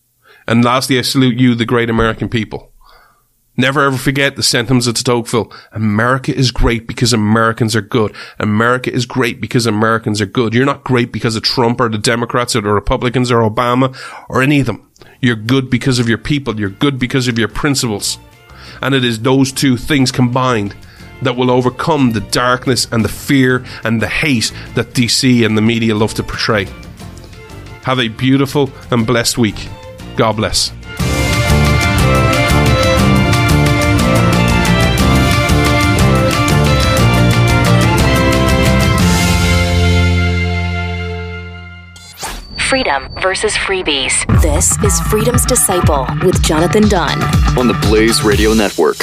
And lastly, I salute you, the great American people. Never ever forget the sentiments of Tocqueville. America is great because Americans are good. America is great because Americans are good. You're not great because of Trump or the Democrats or the Republicans or Obama or any of them. You're good because of your people. You're good because of your principles. And it is those two things combined that will overcome the darkness and the fear and the hate that DC and the media love to portray. Have a beautiful and blessed week. God bless. Freedom versus freebies. This is Freedom's Disciple with Jonathan Dunn on the Blaze Radio Network.